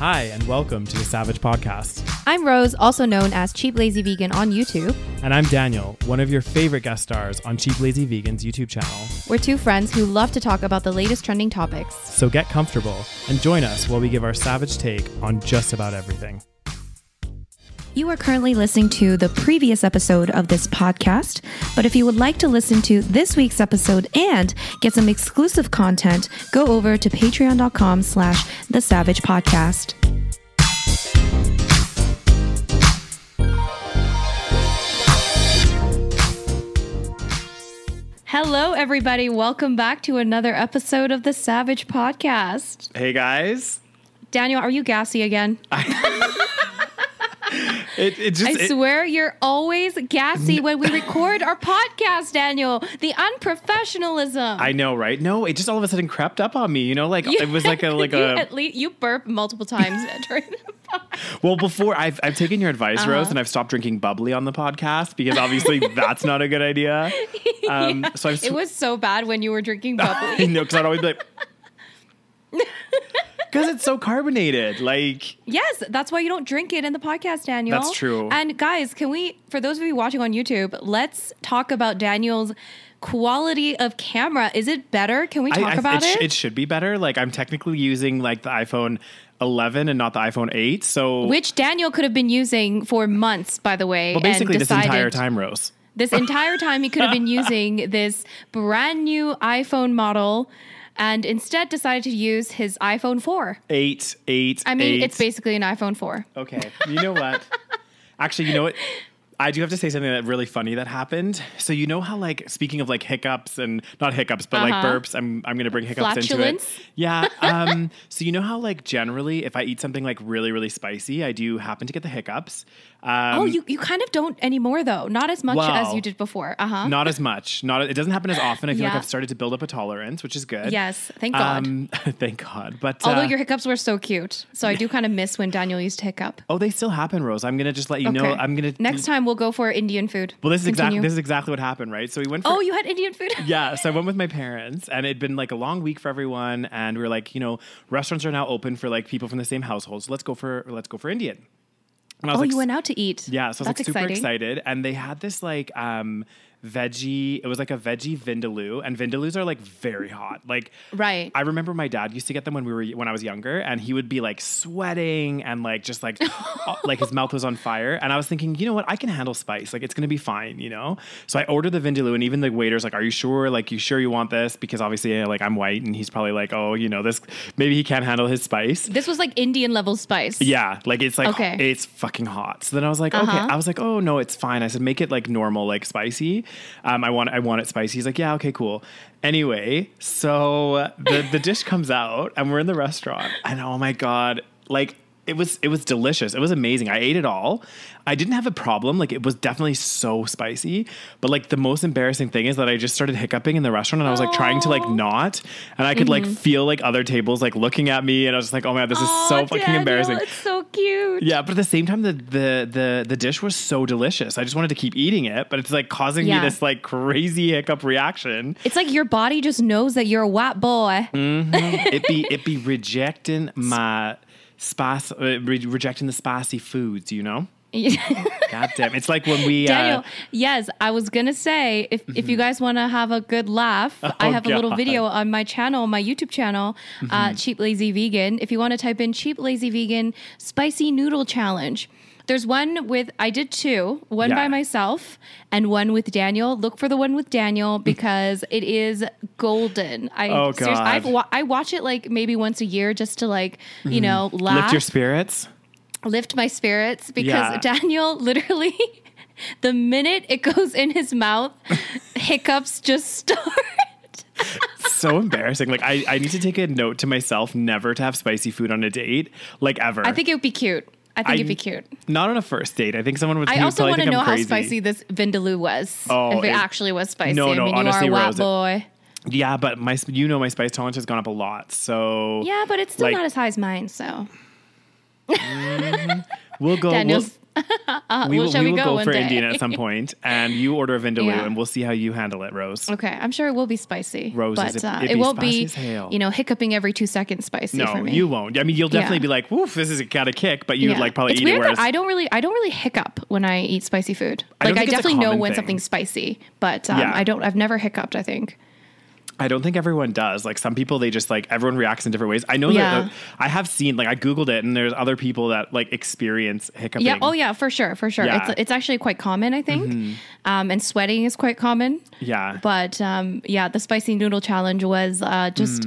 Hi, and welcome to the SaVeg Podcast. I'm Rose, also known as Cheap Lazy Vegan on YouTube. And I'm Daniel, one of your favorite guest stars on Cheap Lazy Vegan's YouTube channel. We're two friends who love to talk about the latest trending topics. So get comfortable and join us while we give our savage take on just about everything. You are currently listening to the previous episode of this podcast, but if you would like to listen to this week's episode and get some exclusive content, go over to patreon.com slash the savage podcast. Hello, everybody. Welcome back to another episode of the SaVeg Podcast. Hey guys. Daniel, are you gassy again? It, it just, I it- swear you're always gassy when we record our podcast, Daniel. The unprofessionalism. I know, right? No, it just all of a sudden crept up on me. You know, like it was like a like you a at least you burp multiple times during the podcast. Well, before I've I've taken your advice, Uh-huh. Rose, and I've stopped drinking bubbly on the podcast because obviously that's not a good idea. Um, So I've It was so bad when you were drinking bubbly. no, because I'd always be like, because it's so carbonated. Like, yes, that's why you don't drink it in the podcast, Daniel. That's true. And guys, can we, for those of you watching on YouTube, let's talk about Daniel's quality of camera. Is it better? Can we talk I- about it, sh- it? it should be better. Like, I'm technically using like the iPhone 11 and not the iPhone 8. So, Which Daniel could have been using for months, by the way. well, basically and this entire time, Rose. This entire time, he could have been using this brand new iPhone model and instead decided to use his iPhone 4. Eight, eight. I mean, eight. it's basically an iPhone 4. Okay. You know what? Actually, you know what? I do have to say something that really funny that happened. So you know how like speaking of like hiccups and not hiccups, but like Uh-huh. burps, I'm I'm gonna bring hiccups into Flatulence? it. Yeah. Um so you know how like generally if I eat something like really, really spicy, I do happen to get the hiccups. Um oh, you, you kind of don't anymore, though. Not as much as you did before. Uh huh. not as much. Not it doesn't happen as often. I feel like I've started to build up a tolerance, which is good. Yes, thank God. Um, thank God. But Although uh, your hiccups were so cute. So I do kind of miss when Daniel used to hiccup. Oh, they still happen, Rose. I'm gonna just let you know. I'm gonna Next time we'll go for Indian food. Well, this is exactly this is exactly what happened, right? So we went for Oh, you had Indian food? yeah, so I went with my parents, and it'd been like a long week for everyone, and we were like, you know, restaurants are now open for like people from the same household, so let's go for let's go for Indian. And I Oh, like, you went out to eat. yeah, so I was That's like super exciting. excited, and they had this like um veggie. It was like a veggie vindaloo, and vindaloos are like very hot. Like Right. I remember my dad used to get them when we were when I was younger, and he would be like sweating and like just like like his mouth was on fire. And I was thinking, you know what, I can handle spice. Like it's gonna be fine, you know. So I ordered the vindaloo, and even the waiter's like, "Are you sure? Like you sure you want this?" Because obviously, like I'm white, and he's probably like, "Oh, you know this. Maybe he can't handle his spice." This was like Indian level spice. Yeah, like it's like Okay. it's fucking hot. So then I was like, okay. Uh-huh. I was like, oh no, it's fine. I said, make it like normal, like spicy. Um, I want I want it spicy. He's like, yeah, okay, cool. Anyway, so the the dish comes out and we're in the restaurant and oh my god, like it was it was delicious. It was amazing. I ate it all. I didn't have a problem. Like it was definitely so spicy. But like the most embarrassing thing is that I just started hiccuping in the restaurant and I was like trying to like not. And I could like mm-hmm. feel like other tables like looking at me and I was just like, oh my god, this is Aw, so fucking Daniel, embarrassing. It's so cute. Yeah, but at the same time, the the the the dish was so delicious. I just wanted to keep eating it, but it's like causing Yeah. me this like crazy hiccup reaction. It's like your body just knows that you're a white boy. Mm-hmm. it be it be rejecting my spice, uh, re- rejecting the spicy foods. You know, God damn. It's like when we Daniel, uh, yes, I was gonna say if if you guys want to have a good laugh, I Oh, have a little video on my channel, my YouTube channel, uh, Cheap Lazy Vegan. If you want to type in Cheap Lazy Vegan Spicy Noodle Challenge. There's one with I did two, one Yeah. by myself and one with Daniel. Look for the one with Daniel because it is golden. I Oh, God. wa- I watch it like maybe once a year just to like you mm-hmm. know laugh lift your spirits. lift my spirits because Yeah. Daniel literally the minute it goes in his mouth hiccups just start So embarrassing. Like I, I need to take a note to myself never to have spicy food on a date, like ever. I think it would be cute I think I- it'd be cute not on a first date. I think someone would. I also want to know how spicy this vindaloo was Oh, if it, it- actually was spicy No, no, I mean honestly, you are a Rose, it- boy Yeah, but my you know my spice tolerance has gone up a lot. So yeah but it's still Like- not as high as mine so mm, we'll go. Daniel's Uh, we well, will, shall we we will go go for day? Indian at some point, and you order a vindaloo, Yeah. and we'll see how you handle it, Rose. Okay, I'm sure it will be spicy, Rose, but is it- uh, it be won't be, you know, hiccuping every two seconds spicy No, for me. you won't. I mean, you'll definitely Yeah. be like, "Woof, this is got a kick," but you would Yeah. like probably it's eat it. Whereas I don't really, I don't really hiccup when I eat spicy food. Like I, a definitely know when thing. something's spicy, but um. I don't. I've never hiccuped. I think. I don't think everyone does. Like some people, they just like everyone reacts in different ways. I know Yeah. that uh, I have seen like I googled it, and there's other people that like experience hiccuping. Yeah. Oh yeah, for sure, for sure. Yeah. Mm-hmm. It's it's actually quite common, I think. Um, and sweating is quite common. yeah. But um, yeah, the spicy noodle challenge was uh, just.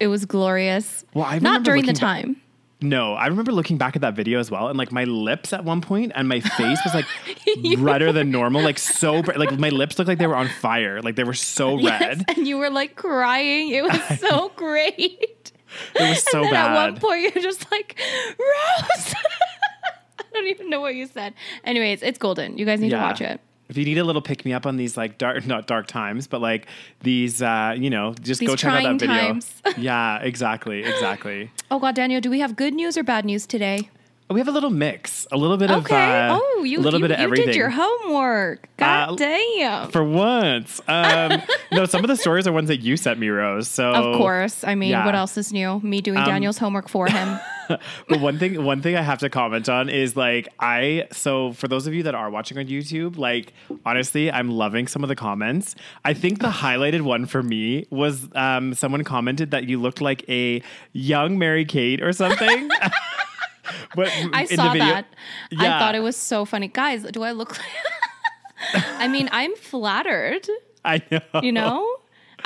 It was glorious. Mm. Well, I not during the back- time. No, I remember looking back at that video as well, and like my lips at one point and my face was like redder than normal, like so bright. Like my lips looked like they were on fire, like they were so Yes, red. and you were like crying. It was so great. It was so and bad. at one point you're just like Rose. I don't even know what you said. Anyways, it's golden. You guys need to watch it. If you need a little pick me up on these like dark, not dark times, but like these, uh, you know, just These go check out that video. times. yeah, exactly, exactly. Oh God, Daniel, do we have good news or bad news today? We have a little mix, a little bit Okay. of, uh, oh, you a little you, bit of you everything. did your homework. God Uh, damn. For once, um, no, some of the stories are ones that you sent me, Rose. So of course. I mean, yeah. Um, what else is new? Me doing Daniel's homework for him. but one thing one thing I have to comment on is like I so for those of you that are watching on YouTube, like honestly, I'm loving some of the comments. I think the highlighted one for me was um someone commented that you looked like a young Mary Kate or something. but I saw that. I thought it was so funny. Guys, do I look like I mean, I'm flattered. I know. you know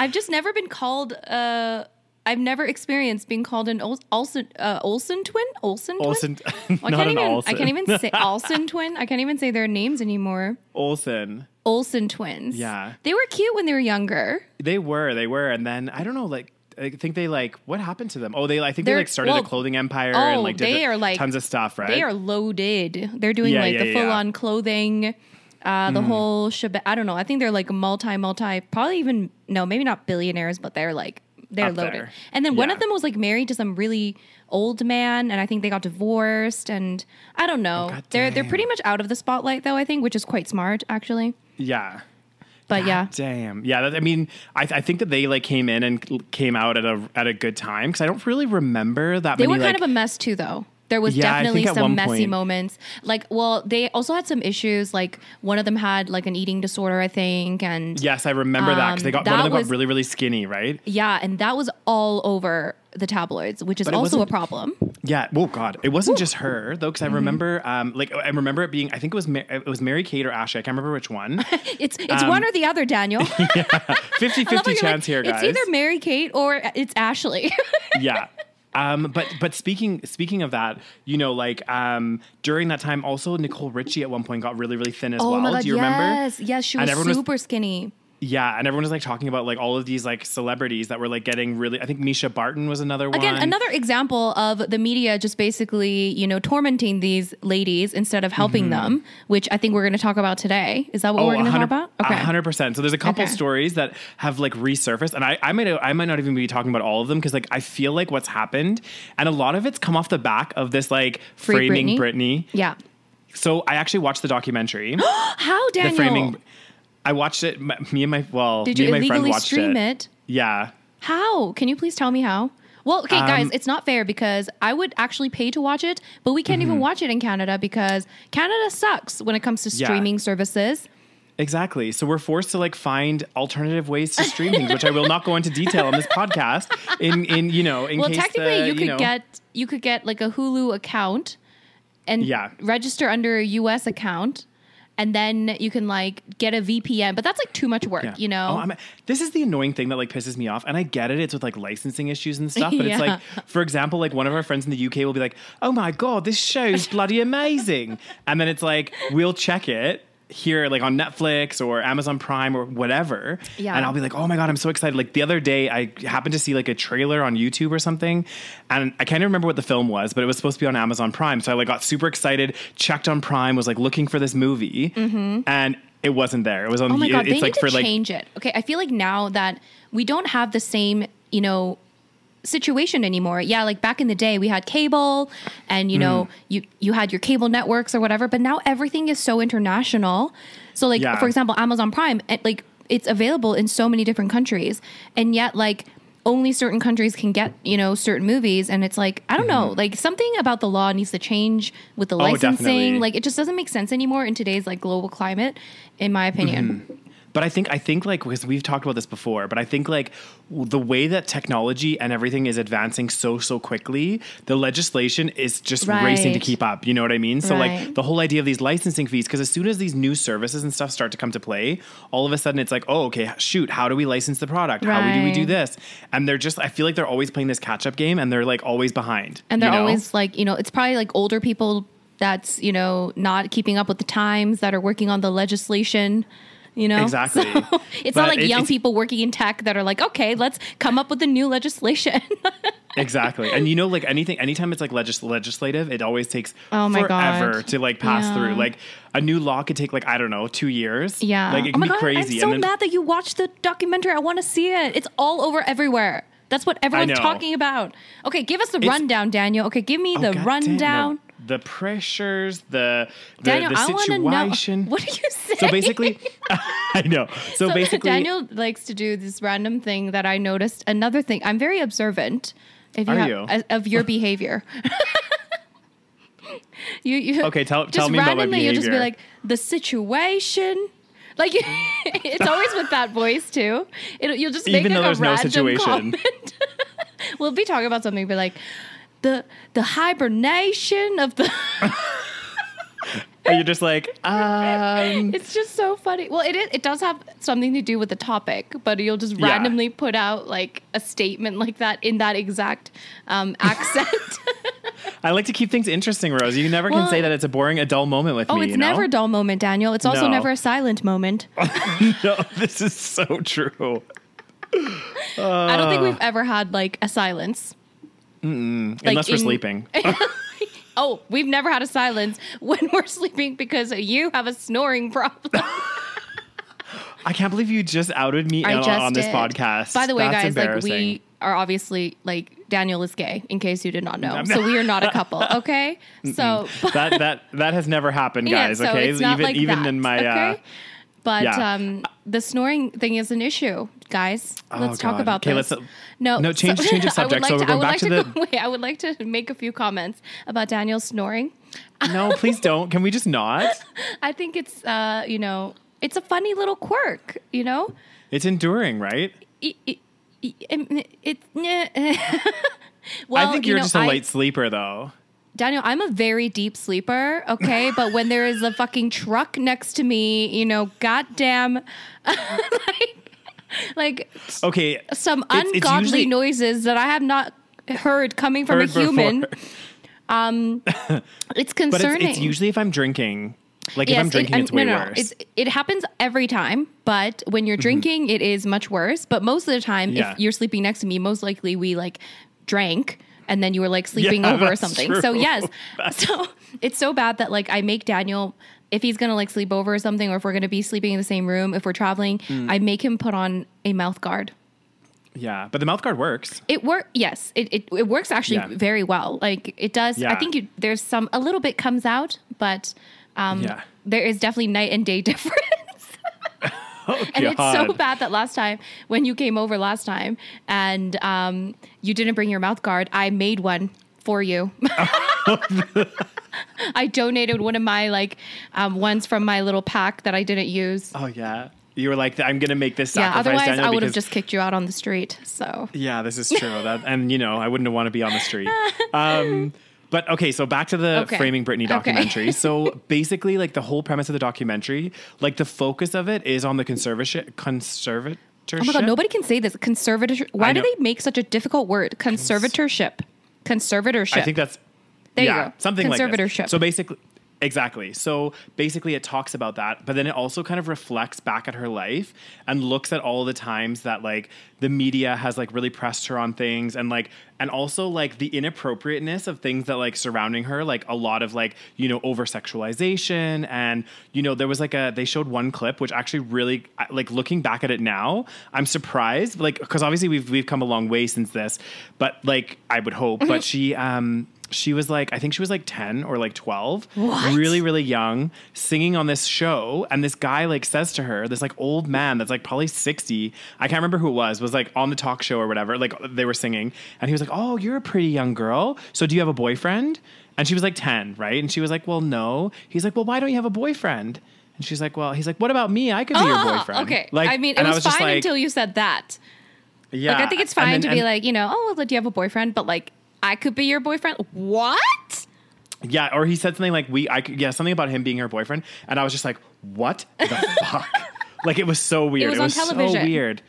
i've just never been called uh i've never experienced being called an Ol- olsen uh, olsen twin olsen twin Olsen, I not can't an even Olsen. i can't even say olsen twin i can't even say their names anymore Olsen. olsen twins Yeah. they were cute when they were younger They were, they were, and then I don't know, like I think they like what happened to them? Oh, they I think they They're- like started well, a clothing empire oh, and like did they the- are, like- tons of stuff, right? they are loaded they're doing Yeah, like yeah, the yeah. Hmm. full-on clothing uh, the whole shebang. I don't know. I think they're like multi, multi, probably even no, maybe not billionaires, but they're like they're Up loaded. there. And then one of them was like married to some really old man, and I think they got divorced. And I don't know. Oh, they're they're pretty much out of the spotlight though. I think, which is quite smart actually. yeah. But yeah, Damn. Yeah. That, I mean, I, I think that they like came in and came out at a at a good time because I don't really remember that they many. were kind like, of a mess too, though. There was Yeah, definitely some messy point- moments. Like, well, they also had some issues. Like, one of them had like an eating disorder, I think, and yes, I remember that because they Um, got one of them was- got really really skinny, right? Yeah, and that was all over the tabloids, which is also a problem. Yeah. Oh God, it wasn't just her though because I remember um like I remember it being I think it was Ma- it was Mary Kate or Ashley I can't remember which one. It's it's Um, one or the other, Daniel. 50 I love 50 chance like, here, guys. It's either Mary Kate or it's Ashley. yeah. Um, but but speaking speaking of that, you know, like um, during that time, also Nicole Richie at one point got really really thin as oh well. god, Do you remember? yes, yes, she was everyone was- super skinny. Yeah, and everyone was like talking about like all of these like celebrities that were like getting really. I think Mischa Barton was another one. Again, another example of the media just basically, you know, tormenting these ladies instead of helping them, which I think we're going to talk about today. Is that what Mm-hmm. Oh, we're going to talk 100 about? a hundred percent. So there's a couple Okay. stories that have like resurfaced, and I, I might, I might not even be talking about all of them because like I feel like what's happened, and a lot of it's come off the back of this like Free framing Britney? Britney. Yeah. So I actually watched the documentary. How, Daniel? the framing. I watched it. Me and my well, Did me you and my friend watched stream it? Yeah. How? Can you please tell me how? Well, okay, guys, Um, it's not fair because I would actually pay to watch it, but we can't Mm-hmm. even watch it in Canada because Canada sucks when it comes to Yeah. streaming services. Exactly. So we're forced to like find alternative ways to stream things, which I will not go into detail on this podcast. In in you know in Well, case technically, the, you could know, get you could get like a Hulu account and Yeah. register under a US account, and then you can like get a VPN. But that's like too much work, Yeah. you know. Oh, I'm, this is the annoying thing that like pisses me off, and I get it. It's with like licensing issues and stuff, but it's like, for example, like one of our friends in the UK will be like, "Oh my god, this show's bloody amazing," and then it's like we'll check it here like on Netflix or Amazon Prime or whatever, Yeah. and I'll be like, "Oh my god, I'm so excited!" Like the other day, I happened to see like a trailer on YouTube or something, and I can't even remember what the film was, but it was supposed to be on Amazon Prime, so I like got super excited, checked on Prime, was like looking for this movie, and it wasn't there. It was on. Mm-hmm. Oh my it- god, they it's need like to for like change it. Okay, I feel like now that we don't have the same, you know, situation anymore. Yeah, like back in the day we had cable and you know, Mm. you you had your cable networks or whatever, but now everything is so international. So like Yeah. for example, Amazon Prime, it, like it's available in so many different countries and yet like only certain countries can get, you know, certain movies and it's like I don't know, like something about the law needs to change with the Mm-hmm. Oh, licensing. Like it just doesn't make sense anymore in today's like global climate in my opinion. But I think I think like because we've talked about this before, but I think like the way that technology and everything is advancing so so quickly, the legislation is just racing to keep up. You know what I mean? So Right. like the whole idea of these licensing fees, because as soon as these new services and stuff start to come to play, all of a sudden it's like, oh, okay, shoot, how do we license the product? How do we do this? And they're just, I feel like they're always playing this catch up game, and they're like always behind. and they're you know? always like you know it's probably like older people that's you know not keeping up with the times that are working on the legislation you know? Exactly. So, it's But not like it- young people working in tech that are like okay let's come up with a new legislation. Exactly. And you know like anything anytime it's like legis- legislative it always takes Oh my forever God. to like pass Yeah. through like a new law could take like i don't know two years. Yeah. Like it oh can my be god crazy. I'm so then mad that you watched the documentary. I want to see it. It's all over everywhere. That's what everyone's talking about. Okay give us the rundown daniel. Okay give me Oh, the God rundown. The pressures the the, daniel the i know situation what are you saying so basically i know so, So basically Daniel likes to do this random thing that I noticed. Another thing, I'm very observant. If you Are have, you? of your behavior. you, you Okay, tell- tell me about my you'll just be like the situation. Like it's always with that voice too. It, you'll just make Even like a no random situation. comment. we'll be talking about something, be like the the hibernation of the. Are you're just like um It's just so funny. Well, it is, it does have something to do with the topic, but you'll just Yeah. randomly put out like a statement like that in that exact um, accent. i like to keep things interesting rose you never can say that it's a boring a dull moment with oh, me it's you know? never a dull moment, Daniel. It's also No. never a silent moment. no this is so true I don't think we've ever had like a silence. Unless we're in- sleeping Oh, we've never had a silence when we're sleeping because you have a snoring problem. I can't believe you just outed me I on, just on this did. podcast. By the way, That's guys, like embarrassing. we are obviously like Daniel is gay, in case you did not know. So we are not a couple, okay? So that that that has never happened, Yeah, guys. so okay, it's not even like even that, in my okay? uh, But yeah. um, the snoring thing is an issue, guys. Oh, let's talk about Okay, this. let's- no, no, change- change of subject. like So to, we're going I would back like to to the- go- wait, I would like to make a few comments about Daniel snoring. no, please don't. Can we just not? I think it's, uh, you know, it's a funny little quirk. You know, It's enduring, right? it, it, it, it well, I think you you're know, just a I- light sleeper, though. Daniel, I'm a very deep sleeper, okay? but when there is a fucking truck next to me, you know, goddamn, like, like Okay, some It's- it's ungodly usually- noises that I have not heard coming from heard a human. before. It's but concerning. it's, it's usually if I'm drinking. Like if I'm drinking, and- it's way no, no, worse. It's, it happens every time, but when you're drinking, it is much worse. But most of the time, Mm-hmm. Yeah. if you're sleeping next to me, most likely we like drank and then you were like sleeping Yeah, over or something. So yes, That's- so it's so bad that like I make Daniel if he's gonna like sleep over or something, or if we're gonna be sleeping in the same room, if we're traveling, Mm. I make him put on a mouth guard. yeah, but the mouth guard works. It work yes, it, it it works actually Yeah. very well. Like it does. I think you, there's some a little bit comes out, but um, Yeah. there is definitely night and day difference. Oh and it's so bad that last time when you came over last time and um, you didn't bring your mouth guard, I made one for you. I donated one of my like um, ones from my little pack that I didn't use. Oh yeah, you were like, I'm gonna make this yeah, sacrifice. otherwise Daniel, I would have just kicked you out on the street. So Yeah, this is true. That and you know, I wouldn't want to be on the street. Um, but okay, so back to the Okay. framing Britney Okay. documentary. so basically, like the whole premise of the documentary, like the focus of it is on the conservatorship. Conservatorship. Oh my god, nobody can say this. Conservatorship. Why do they make such a difficult word? Conservatorship. Conservatorship. I think that's There you go. something like this. Conservatorship. So basically, Exactly. So basically, it talks about that, but then it also kind of reflects back at her life and looks at all the times that like the media has like really pressed her on things and like, and also like the inappropriateness of things that like surrounding her, like a lot of like, you know, over sexualization. And, you know, there was like a, they showed one clip, which actually really, like looking back at it now, I'm surprised, like, because obviously we've, we've come a long way since this, but like, I would hope, but she, um, she was like i think she was like 10 or like 12 What? really really young singing on this show. And this guy like says to her this like old man that's like probably 60 i can't remember who it was was like on the talk show or whatever like they were singing. And he was like oh you're a pretty young girl. So do you have a boyfriend? And she was like 10 right? And she was like well no. He's like well why don't you have a boyfriend? And she's like well he's like what about me? I could be your Ah, boyfriend. Okay. like I mean, it and was, fine like, until you said that. yeah Like, I think it's fine then- to be like, you know, oh, well, do you have a boyfriend? But like, I could be your boyfriend. What? Yeah, or he said something like we I could yeah, something about him being her boyfriend and I was just like, "What the fuck?" Like it was so weird. It was on so television. weird.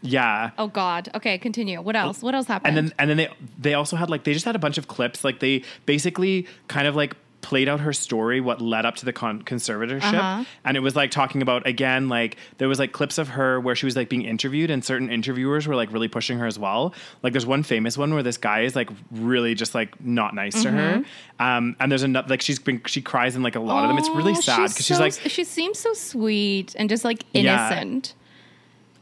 Yeah. Oh God. Okay, continue. What else? What else happened? And then and then they they also had like they just had a bunch of clips like they basically kind of like played out her story what led up to the con- conservatorship Uh-huh. and it was like talking about again like there was like clips of her where she was like being interviewed and certain interviewers were like really pushing her as well like there's one famous one where this guy is like really just like not nice to her Mm-hmm. um and there's another like she's been she cries in like a lot of them it's really Oh, sad because she's, so- like she seems so sweet and just like innocent. Yeah,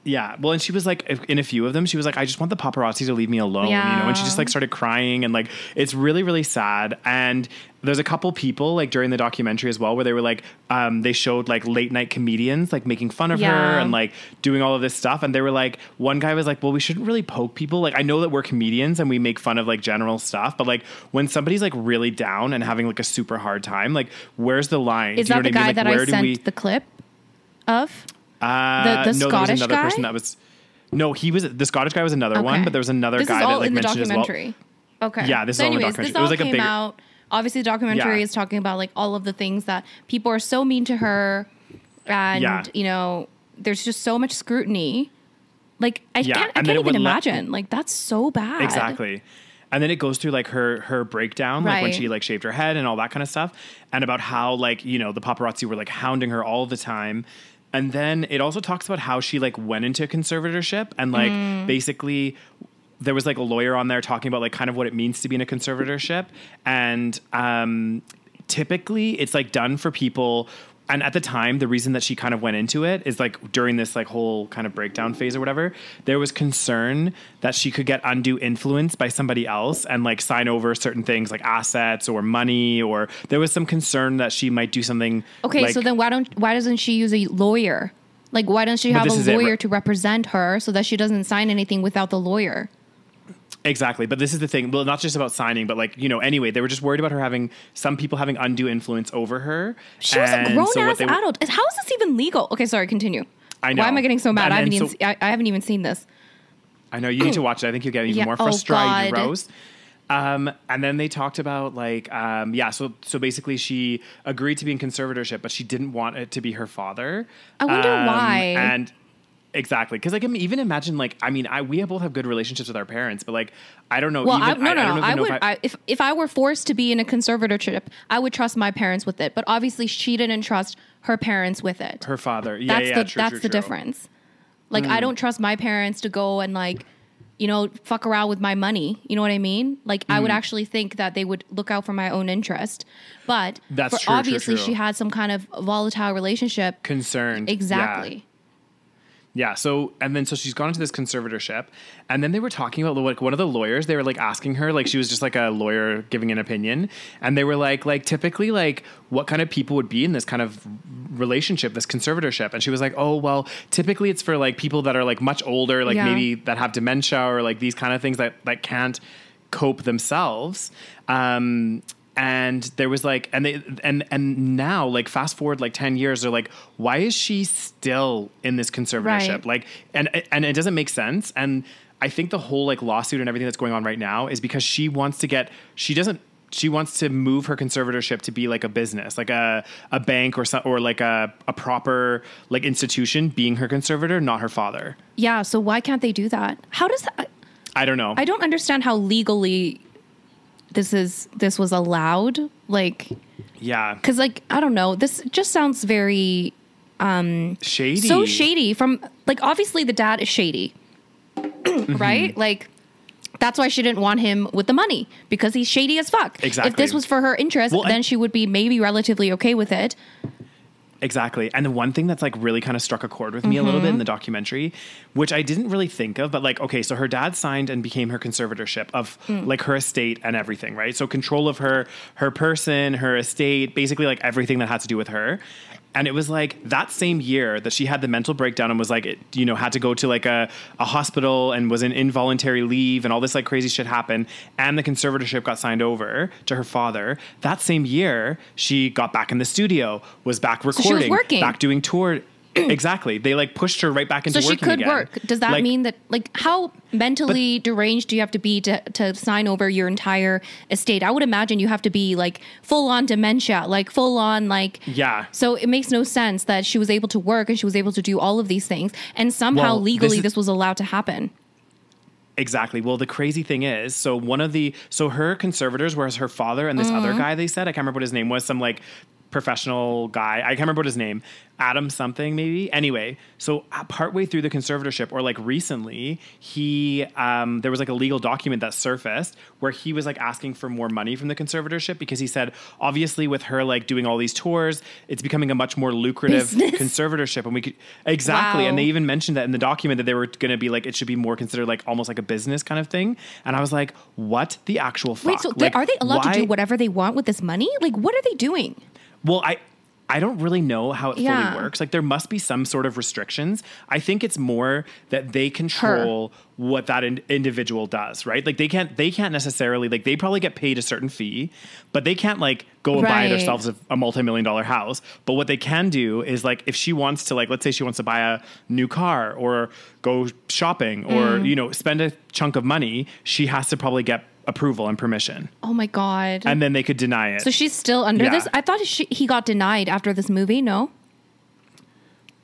well, and she was like, in a few of them, she was like, I just want the paparazzi to leave me alone, you know, and she just like started crying, and like, it's really, really sad. And there's a couple people like during the documentary as well where they were like, um, they showed like late night comedians like making fun of her and like doing all of this stuff, and they were like, one guy was like, well, we shouldn't really poke people. Like, I know that we're comedians and we make fun of like general stuff, but like when somebody's like really down and having like a super hard time, like, where's the line? Is Do you that know the what I mean? guy Like, that I sent we- the clip of? Uh, The- the no, there was Scottish another guy? person that was. No, he was the Scottish guy was another one, but there was another This guy is all that like in the mentioned as well. documentary. Okay. Yeah, this is so all in the anyways, documentary. This It all was like a came out. Obviously, the documentary Yeah. is talking about like all of the things that people are so mean to her, and Yeah. you know, there's just so much scrutiny. Like I Yeah, can't, I can't even imagine. like that's so bad. Exactly. And then it goes through like her her breakdown, like when she like shaved her head and all that kind of stuff, and about how like you know the paparazzi were like hounding her all the time. And then it also talks about how she like went into conservatorship and like Mm. basically there was like a lawyer on there talking about like kind of what it means to be in a conservatorship and um typically it's like done for people and at the time the reason that she kind of went into it is like during this like whole kind of breakdown phase or whatever there was concern that she could get undue influence by somebody else and like sign over certain things like assets or money or there was some concern that she might do something Okay, like- so then why don't why doesn't she use a lawyer? Like why doesn't she have a is it, lawyer to represent her so that she doesn't sign anything without the lawyer? Exactly, but this is the thing. Well, not just about signing, but like you know. Anyway, they were just worried about her having some people having undue influence over her. She was a grown so ass they- adult. How is this even legal? Okay, sorry, continue. I know. Why am I getting so mad? And I haven't even so- I, I haven't even seen this. I know you need to watch it. I think you're getting even Yeah. more Oh, frustrated, God. Rose. Um, and then they talked about like, um, yeah. So so basically, she agreed to be in conservatorship, but she didn't want it to be her father. I wonder Um, why. And exactly, because like I mean, even imagine like I mean, I we both have good relationships with our parents, but like I don't know. Well, even, I, no, I, no, I don't no. even I would, if I, I, if if I were forced to be in a conservatorship, I would trust my parents with it. But obviously, she didn't trust her parents with it. her father. Yeah, that's yeah, the true, that's true, the true. Hmm. difference. Like, I don't trust my parents to go and like, you know, fuck around with my money. You know what I mean? Like, I would Hmm. actually think that they would look out for my own interest. But That's for obviously, she had some kind of volatile relationship. Concerned. Exactly. Yeah. So and then so she's gone into this conservatorship, and then they were talking about like one of the lawyers. They were like asking her like she was just like a lawyer giving an opinion, and they were like like typically like what kind of people would be in this kind of relationship, this conservatorship, and she was like, oh well, typically it's for like people that are like much older, like Yeah. maybe that have dementia or like these kind of things that that can't cope themselves. Um, and there was like and they and and now like fast forward like 10 years they're like why is she still in this conservatorship Right. like and and it doesn't make sense and i think the whole like lawsuit and everything that's going on right now is because she wants to get she doesn't she wants to move her conservatorship to be like a business like a a bank or some, or like a a proper like institution being her conservator not her father Yeah. So why can't they do that? How does that? i don't know I don't understand how legally this is this was allowed. Like, Yeah. Because, like, I don't know, this just sounds very um Shady. so shady. From like, obviously, the dad is shady, Mm-hmm. right? Like, that's why she didn't want him with the money because he's shady as fuck. Exactly. If this was for her interest, Well, then she would be maybe relatively okay with it. Exactly. And the one thing that's like really kind of struck a chord with me a little bit in Mm-hmm. the documentary, which I didn't really think of, but like, okay, so her dad signed and became her conservatorship of Mm. like her estate and everything, right? So control of her, her person, her estate, basically like everything that had to do with her. And it was like that same year that she had the mental breakdown and was like, it, you know, had to go to like a, a hospital and was in involuntary leave and all this like crazy shit happened. And the conservatorship got signed over to her father. That same year, she got back in the studio, was back was recording, working. back doing tour. exactly. They like pushed her right back into So she could again. work. Does that Like, mean that, like, how mentally deranged do you have to be to, to sign over your entire estate? I would imagine you have to be like full on dementia, like full on, like, Yeah. So it makes no sense that she was able to work and she was able to do all of these things, and somehow Well, this legally is- this was allowed to happen. Exactly. Well, the crazy thing is, so one of the so her conservators was her father and this Mm-hmm. other guy. They said I can't remember what his name was. Some like professional guy. I can't remember what his name. Adam something maybe. Anyway, so uh, partway through the conservatorship, or like recently, he um, there was like a legal document that surfaced where he was like asking for more money from the conservatorship because he said obviously with her like doing all these tours, it's becoming a much more lucrative Business. conservatorship, and we could exactly. And they even mentioned that in the document that they were going to be like it should be more considered like almost like a business kind of thing. And I was like, what the actual fuck? Wait, so like, are they allowed to do whatever they want with this money? Like, what are they doing? Well, I I don't really know how it Yeah. fully works. Like there must be some sort of restrictions. I think it's more that they control what that in- individual does, right? Like they can't they can't necessarily like they probably get paid a certain fee, but they can't like go and buy themselves a, a multi-million dollar house. But what they can do is like if she wants to like let's say she wants to buy a new car or go shopping or Mm. you know spend a chunk of money, she has to probably get approval and permission. Oh my god! And then they could deny it. so she's still under Yeah. this. I thought she, he got denied after this movie. No.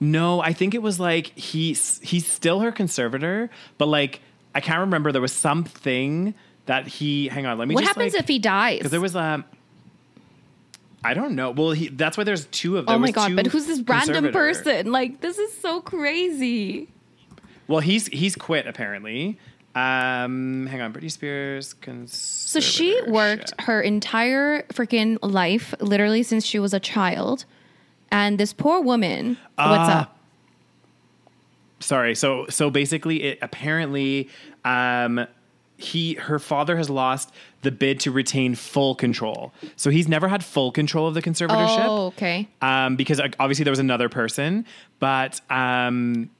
No, I think it was like he's he's still her conservator, but like I can't remember. There was something that he. Hang on, let me. What happens like, if he dies? Because there was a I don't know. Well, he, that's why there's two of them. oh my god! But who's this random person? Like, this is so crazy. Well, he's he's quit apparently. Um, hang on, Britney Spears. So she worked her entire freaking life, literally since she was a child. And this poor woman, what's Ah. up? sorry so so basically it apparently um he her father has lost the bid to retain full control so he's never had full control of the conservatorship Oh, okay. um because obviously there was another person but um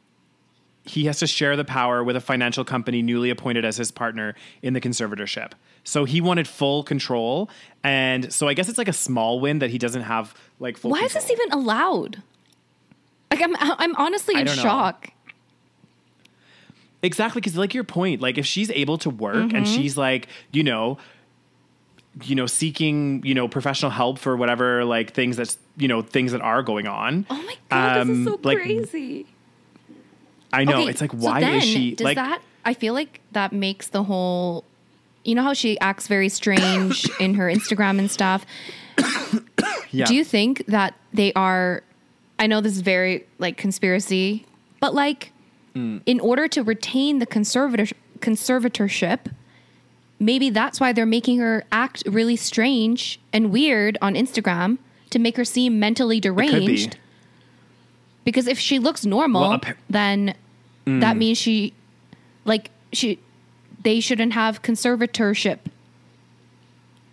he has to share the power with a financial company newly appointed as his partner in the conservatorship so he wanted full control and so i guess it's like a small win that he doesn't have like full Why is this even allowed? Like, I'm I'm honestly in don't know. shock. Exactly, because like your point, like if she's able to work and Mm-hmm. she's like, you know, you know, seeking, you know, professional help for whatever like things that's you know things that are going on. Oh my god, this is um, so like, crazy. I know Okay, it's like so why is she Does like? that? I feel like that makes the whole. You know how she acts very strange in her Instagram and stuff. yeah. Do you think that they are? I know this is very like conspiracy, but like, Mm. in order to retain the conservator conservatorship, maybe that's why they're making her act really strange and weird on Instagram to make her seem mentally It could be. deranged. Because if she looks normal, Well, appa- then mm. that means she, like she, they shouldn't have conservatorship.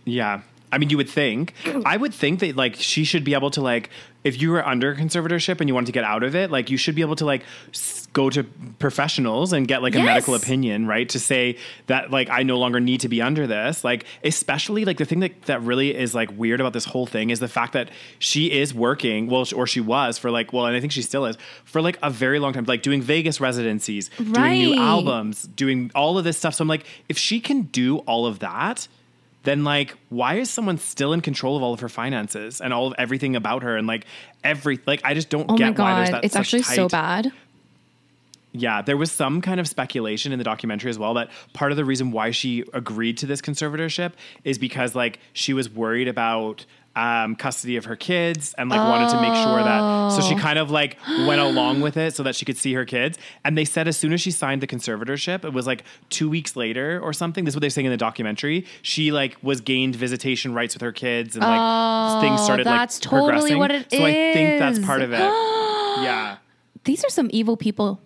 Yeah. I mean, you would think. I would think that like she should be able to like, if you were under conservatorship and you wanted to get out of it, like you should be able to like s- go to professionals and get like a medical opinion, right? To say that like I no longer need to be under this. Like, especially like the thing that that really is like weird about this whole thing is the fact that she is working, well, or she was for like, well, and I think she still is for like a very long time, like doing Vegas residencies, doing new albums, doing all of this stuff. So I'm like, if she can do all of that then like why is someone still in control of all of her finances and all of everything about her and like every like I just don't Oh get my why there's god, that it's actually so bad. Yeah, there was some kind of speculation in the documentary as well that part of the reason why she agreed to this conservatorship is because like she was worried about um, custody of her kids and like wanted to make sure that. So she kind of like went along with it so that she could see her kids. And they said as soon as she signed the conservatorship, it was like two weeks later or something. This is what they're saying in the documentary. She like was gained visitation rights with her kids and like things started like totally progressing. what it so I think that's part of it. yeah. These are some evil people.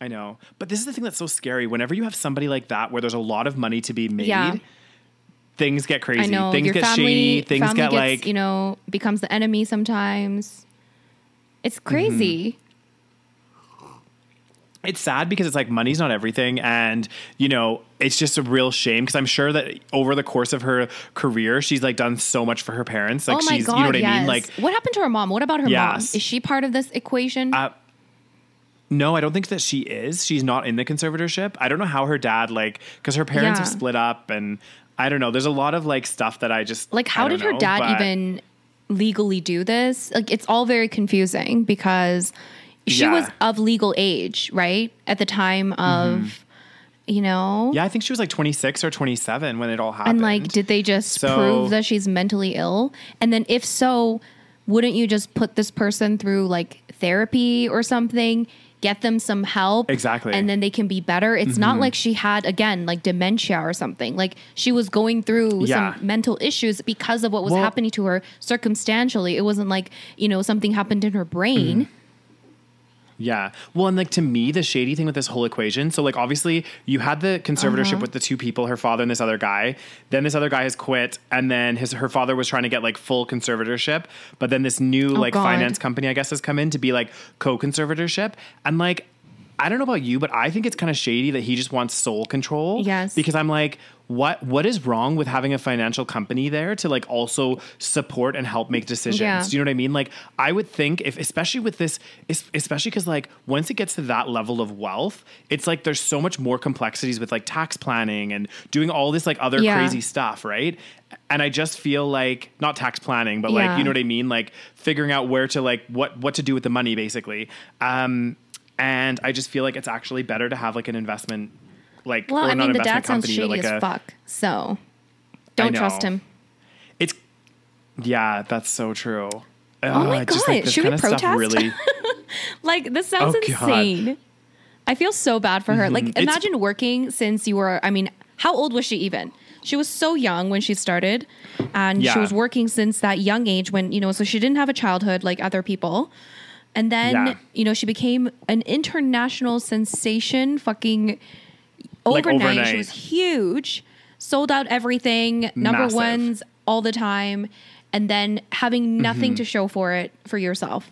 I know. But this is the thing that's so scary. Whenever you have somebody like that where there's a lot of money to be made, Yeah. Things get crazy. I know Things your get family, shady. Things family get gets, like you know becomes the enemy sometimes. It's crazy. it's sad because it's like money's not everything and you know it's just a real shame because i'm sure that over the course of her career she's like done so much for her parents like oh my she's god! you know what yes. i mean like what happened to her mom? What about her mom? Is she part of this equation? uh, no i don't think that she is she's not in the conservatorship i don't know how her dad like because her parents have split up and i don't know there's a lot of like stuff that i just like, how did her know, dad but- even legally do this? Like, it's all very confusing because she Yeah. was of legal age, right, at the time of, you know, Mm-hmm. yeah i think she was like 26 or 27 when it all happened And like, did they just So- prove that she's mentally ill? And then if so, wouldn't you just put this person through like therapy or something? Get them some help. Exactly. Mm-hmm. And then they can be better. It's not like she had, again, like dementia or something. Like she was going through Yeah. some mental issues because of what was Well- happening to her circumstantially. It wasn't like, you know, something happened in her brain. Yeah. Well, and like to me, the shady thing with this whole equation. So, like, obviously, you had the conservatorship Uh-huh. with the two people, her father and this other guy. Then this other guy has quit, and then his her father was trying to get like full conservatorship, but then this new like Oh, God. finance company, I guess, has come in to be like co-conservatorship, and like. I don't know about you, but I think it's kind of shady that he just wants sole control. Yes. Because I'm like, what what is wrong with having a financial company there to like also support and help make decisions? Yeah. Do you know what I mean? Like, I would think if, especially with this, especially because like once it gets to that level of wealth, it's like there's so much more complexities with like tax planning and doing all this like other Yeah. crazy stuff, right? And I just feel like not tax planning, but Yeah. like you know what I mean, like figuring out where to like what what to do with the money, basically. Um, and I just feel like it's actually better to have like an investment, like Well, or I not mean, the dad sounds company, shady like as a, fuck. So don't trust him. It's yeah, that's so true. Oh my Uh, just, like, God, should we protest? Really, Like this sounds Oh, God. insane. I feel so bad for her. Like It's- imagine working since you were I mean, how old was she even? She was so young when she started and she was working since that young age when, you know, so she didn't have a childhood like other people. And then, Yeah. you know, she became an international sensation fucking overnight. She overnight. was huge, sold out everything, number Massive. ones all the time, and then having nothing Mm-hmm. to show for it for yourself.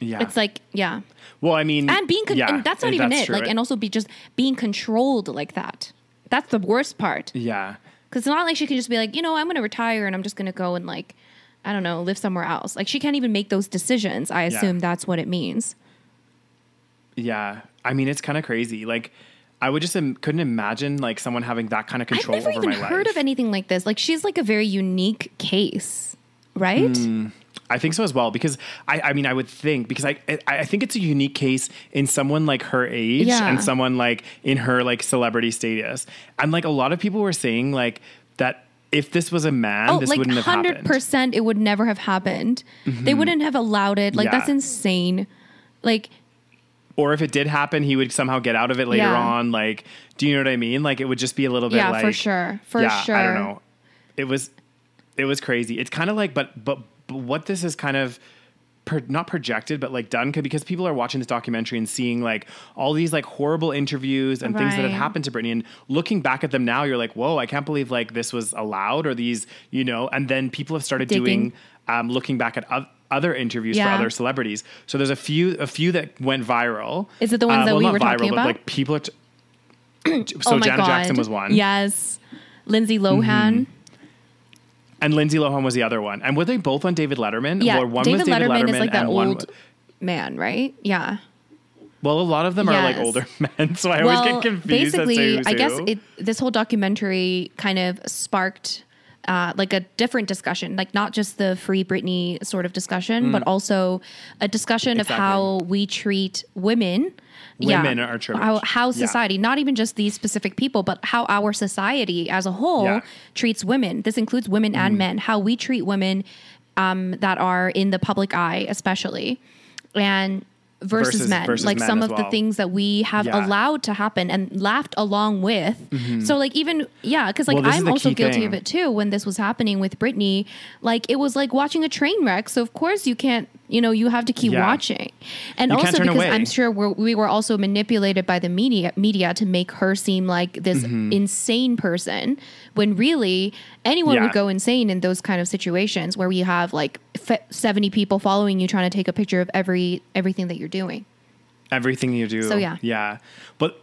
yeah. It's like, yeah well, I mean, and being con- yeah, and that's not even it true. like and also be just being controlled like that that's the worst part yeah, because it's not like she can just be like you know i'm gonna retire and i'm just gonna go and like i don't know live somewhere else like she can't even make those decisions i Yeah. assume that's what it means yeah. I mean, it's kind of crazy. Like, I would just Im- couldn't imagine like someone having that kind of i've control never over even my heard life. of anything like this like she's like a very unique case right hmm. I think so as well because I, I mean, I would think because I, I, I think it's a unique case in someone like her age Yeah. and someone like in her like celebrity status, and like a lot of people were saying like that if this was a man, oh this like wouldn't have happened. 100% it would never have happened they mm-hmm. wouldn't have allowed it like Yeah. that's insane like or if it did happen, he would somehow get out of it later Yeah. on. Like, do you know what I mean? Like, it would just be a little bit yeah like, for sure for yeah, sure I don't know. It was, it was crazy. It's kind of like, but, but, but what this is kind of, per, not projected, but like done because people are watching this documentary and seeing like all these like horrible interviews and things that Right. happened to Britney. And looking back at them now, you're like, whoa, I can't believe like this was allowed or these, you know. And then people have started Digging. doing, um, looking back at oth- other interviews Yeah. for other celebrities. So there's a few, a few that went viral. Is it the ones Uh, that well, we not were talking about? But like people are. T- so oh Janet god Jackson was one. yes lindsay lohan And Lindsay Lohan was the other one. And were they both on David Letterman? Yeah, Or one David, was David Letterman, Letterman is like that old man, right? Yeah. Well, a lot of them are like older men, so I always get confused. basically, I guess it, this whole documentary kind of sparked uh, like a different discussion, like not just the free Britney sort of discussion, but also a discussion of Mm. How we treat women women are privileged. How, how Yeah. society, not even just these specific people, but how our society as a whole Yeah. Mm-hmm. treats women. This includes women and men. How we treat women um, that are in the public eye, especially, and versus, Versus- men. versus like men some of the things that we have Yeah. Mm-hmm. allowed to happen and laughed along with. So like even yeah, because like Well, I'm also guilty thing. of it too. When this was happening with Britney, like it was like watching a train wreck. So of course you can't. You know, you have to keep Yeah. watching, and You also because away. I'm sure we're, we were also manipulated by the media media to make her seem like this Mm-hmm. insane person when really anyone Yeah. would go insane in those kind of situations where you have like f- 70 people following you trying to take a picture of every everything that you're doing everything you do. So, yeah. yeah. But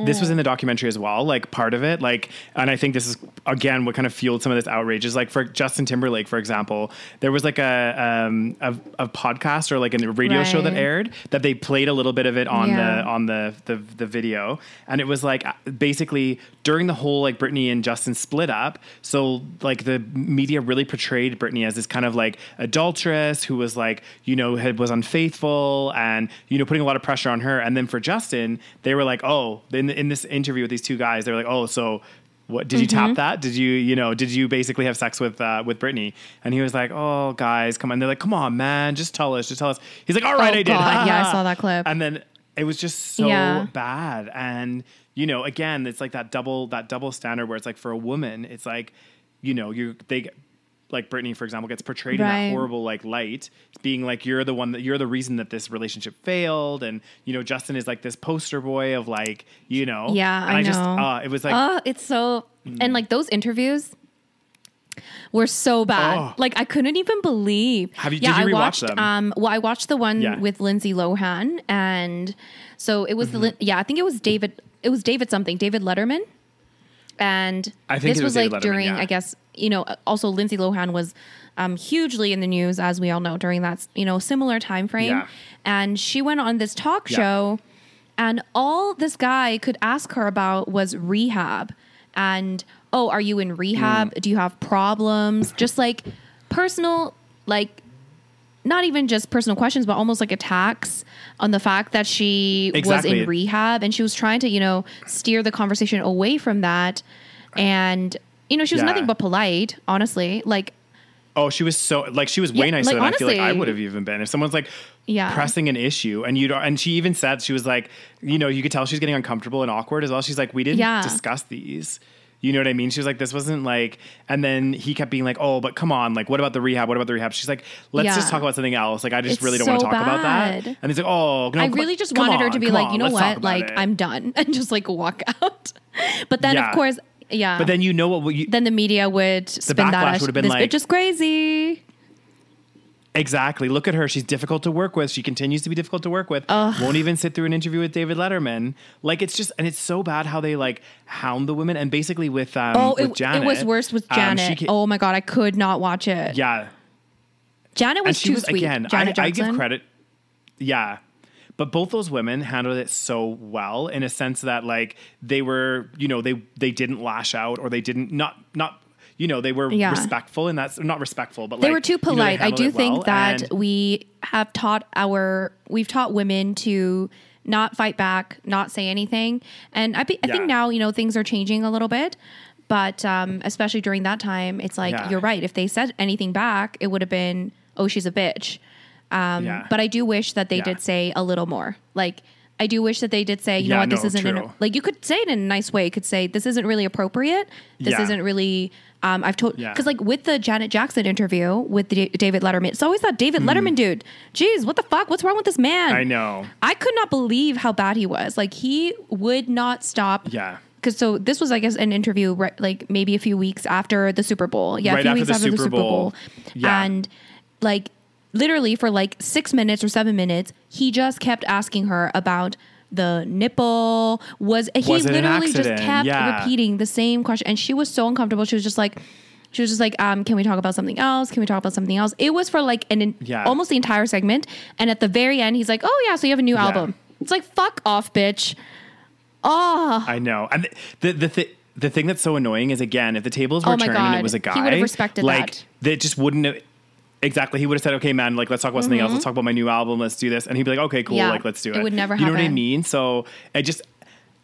this was in the documentary as well, like part of it, like, and I think this is again what kind of fueled some of this outrage is like for Justin Timberlake, for example, there was like a um, a, a podcast or like a radio show that aired that they played a little bit of it on Yeah. the on the, the the video, and it was like uh, basically during the whole like Britney and Justin split up. So like the media really portrayed Britney as this kind of like adulteress who was like you know had was unfaithful and you know putting a lot of pressure on her. And then for Justin, they were like, oh, in in this interview with these two guys, they were like, oh, so. What did you Mm-hmm. tap that? Did you, you know, did you basically have sex with uh, with Britney? And he was like, "Oh, guys, come on." They're like, "Come on, man, just tell us, just tell us." He's like, "All right, Oh, I did." Yeah, I saw that clip. And then it was just so Yeah. bad and you know again it's like that double that double standard where it's like for a woman it's like you know you they like Britney, for example, gets portrayed in Right. that horrible like light, being like you're the one that you're the reason that this relationship failed, and you know Justin is like this poster boy of like you know Yeah, and I just know. uh, it was like oh it's so and like those interviews were so bad Oh. like i couldn't even believe Have you- yeah did you i watched them? um well i watched the one Yeah. with lindsay lohan and so it was Mm-hmm. the yeah i think it was david it was david something david letterman and I think this was was, like Letterman, during yeah. i guess you know also lindsay lohan was um, hugely in the news as we all know during that you know similar time frame Yeah. and she went on this talk Yeah. show and all this guy could ask her about was rehab and oh are you in rehab Mm. do you have problems just like personal like not even just personal questions but almost like attacks on the fact that she was in rehab and she was trying to you know steer the conversation away from that and you know she was Yeah. nothing but polite honestly like Oh, she was so like she was way Yeah, nicer like, than I feel like I would have even been. If someone's like Yeah. pressing an issue and you don't and she even said she was like, you know, you could tell she's getting uncomfortable and awkward as well. She's like, we didn't Yeah. discuss these. You know what I mean? She was like, this wasn't like, and then he kept being like, oh, but come on, like, what about the rehab? What about the rehab? She's like, let's Yeah. just talk about something else. Like, I just It's really don't want to so talk about that. And he's like, oh, no, I really just wanted her to be like, on, you know what, like it." I'm done, and just like walk out. But then, Yeah. of course, yeah. But then you know what? You, then the media would spin that backlash as would have been this like- bitch is crazy. Exactly. Look at her. She's difficult to work with. She continues to be difficult to work with. Won't even sit through an interview with David Letterman. Like it's just, and it's so bad how they like hound the women. And basically with um, Oh, with it, Janet, it was worse with um, Janet. ca- oh my god, I could not watch it. yeah. Janet was too was sweet. again. I, Janet I Jackson. give credit. Yeah. But both those women handled it so well in a sense that like they were, you know, they they didn't lash out or they didn't not not you know they were Yeah. respectful and that's not respectful but they like, were too you know, polite. I do think well, that we have taught our we've taught women to not fight back, not say anything. And I, be, I Yeah. think now you know things are changing a little bit, but um, especially during that time, it's like Yeah. you're right. If they said anything back, it would have been oh she's a bitch. Um, Yeah. But I do wish that they did say a little more. Like I do wish that they did say, you know what, this no, isn't in a, like you could say it in a nice way. You could say this isn't really appropriate. This Yeah. isn't really. Um, I've told Yeah. because like with the Janet Jackson interview with the David Letterman, it's always that David Letterman dude. Jeez, what the fuck? What's wrong with this man? I know. I could not believe how bad he was. Like he would not stop. Yeah. Because so this was, I guess, an interview right, like maybe a few weeks after the Super Bowl. Yeah, Right a few after weeks the after the Super Super Bowl. Bowl. Yeah. And like literally for like six minutes or seven minutes, he just kept asking her about the nipple. Was he Was an literally just kept Yeah. repeating the same question, and she was so uncomfortable. She was just like. She was just like, um, "Can we talk about something else? Can we talk about something else?" It was for like an Yeah. almost the entire segment, and at the very end, he's like, "Oh yeah, so you have a new Yeah. album." It's like, "Fuck off, bitch." Oh, I know. And the the the, the thing that's so annoying is again, if the tables were Oh turned and it was a guy, He would have respected like that. that just wouldn't have Exactly. He would have said, "Okay, man, like let's talk about something else. Let's talk about my new album. Let's do this." And he'd be like, "Okay, cool. Mm-hmm. Yeah. Like let's do it." It would never You know what I mean? So I just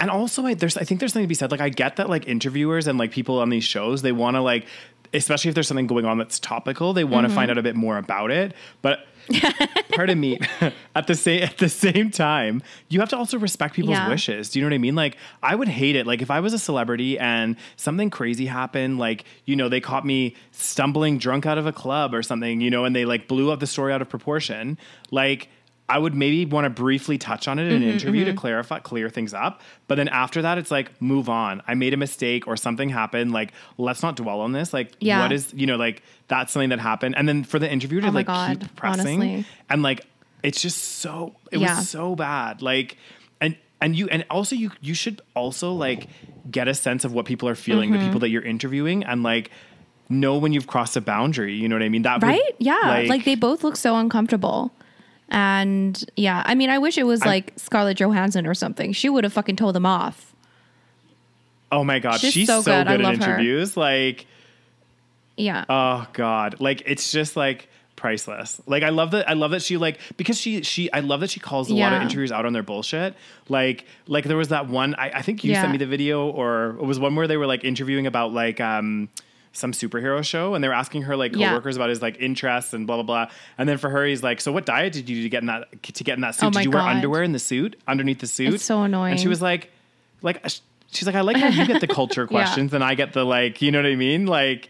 and also I, there's I think there's something to be said. Like I get that like interviewers and like people on these shows they want to like especially if there's something going on that's topical they want to Mm-hmm. find out a bit more about it. But pardon me. At the same at the same time you have to also respect people's Yeah. wishes. Do you know what i mean? Like i would hate it. Like if i was a celebrity and something crazy happened like you know they caught me stumbling drunk out of a club or something you know and they like blew up the story out of proportion like I would maybe want to briefly touch on it in an Mm-hmm, interview to clarify, clear things up. But then after that, it's like, move on. I made a mistake or something happened. Like, let's not dwell on this. Like, Yeah. what is, you know, like that's something that happened. And then for the interviewer to Oh like God, keep pressing honestly. and like it's just so it Yeah. was so bad like and and you and also you you should also like get a sense of what people are feeling Mm-hmm. the people that you're interviewing and like know when you've crossed a boundary you know what i mean that would, right? Yeah, like, they both look so uncomfortable. And yeah, I mean, I wish it was I- like Scarlett Johansson or something. She would have fucking told them off. oh my god She's she's, so so, good. I good, at love her. interviews like Yeah. oh god like it's just like priceless like i love that i love that she like because she she i love that she calls a lot of Yeah. interviews out on their bullshit like like there was that one i, I think you Yeah. sent me the video or it was one where they were like interviewing about like um some superhero show and they were asking her like Yeah. coworkers about his like interests and blah blah blah and then for her he's like so what diet did you do to get in that to get in that suit Oh did you wear underwear in the suit underneath the suit It's so annoying. and she was like like she's like i like how you get the culture questions and i get the like you know what i mean like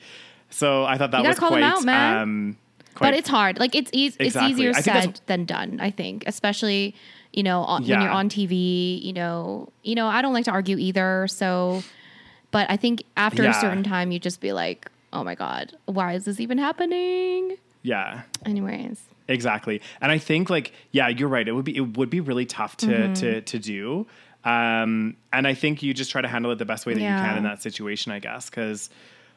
so i thought that was quite out, man. um quite but it's hard. Like it's eas- Exactly. it's easier I think that's- said than done. I think, especially you know on, when you're on TV. You know, you know, I don't like to argue either. So, but I think after Yeah. a certain time, you just be like, oh my god, why is this even happening? yeah Anyways, exactly and i think like yeah you're right it would be it would be really tough to Mm-hmm. to to do um and i think you just try to handle it the best way that you can in that situation i guess because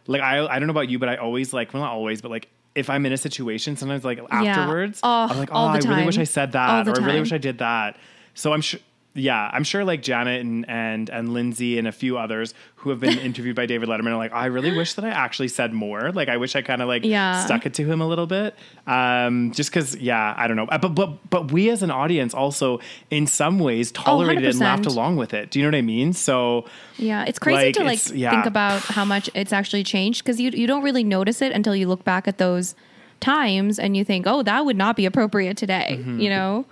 like i i don't know about you but i always like well not always but like if I'm in a situation, sometimes like afterwards, Oh, I'm like, oh, I the really wish. I said that, or I really wish I did that. So I'm sure, yeah, I'm sure like Janet and and and Lindsay and a few others who have been interviewed by David Letterman are like, I really wish that I actually said more. Like, I wish I kind of like Yeah. stuck it to him a little bit, um, just because, yeah, I don't know. Uh, But but but we as an audience also, in some ways, tolerated it and laughed along with it. Do you know what I mean? So yeah, it's crazy Like, to like yeah. think about how much it's actually changed because you you don't really notice it until you look back at those times and you think, oh, that would not be appropriate today. You know.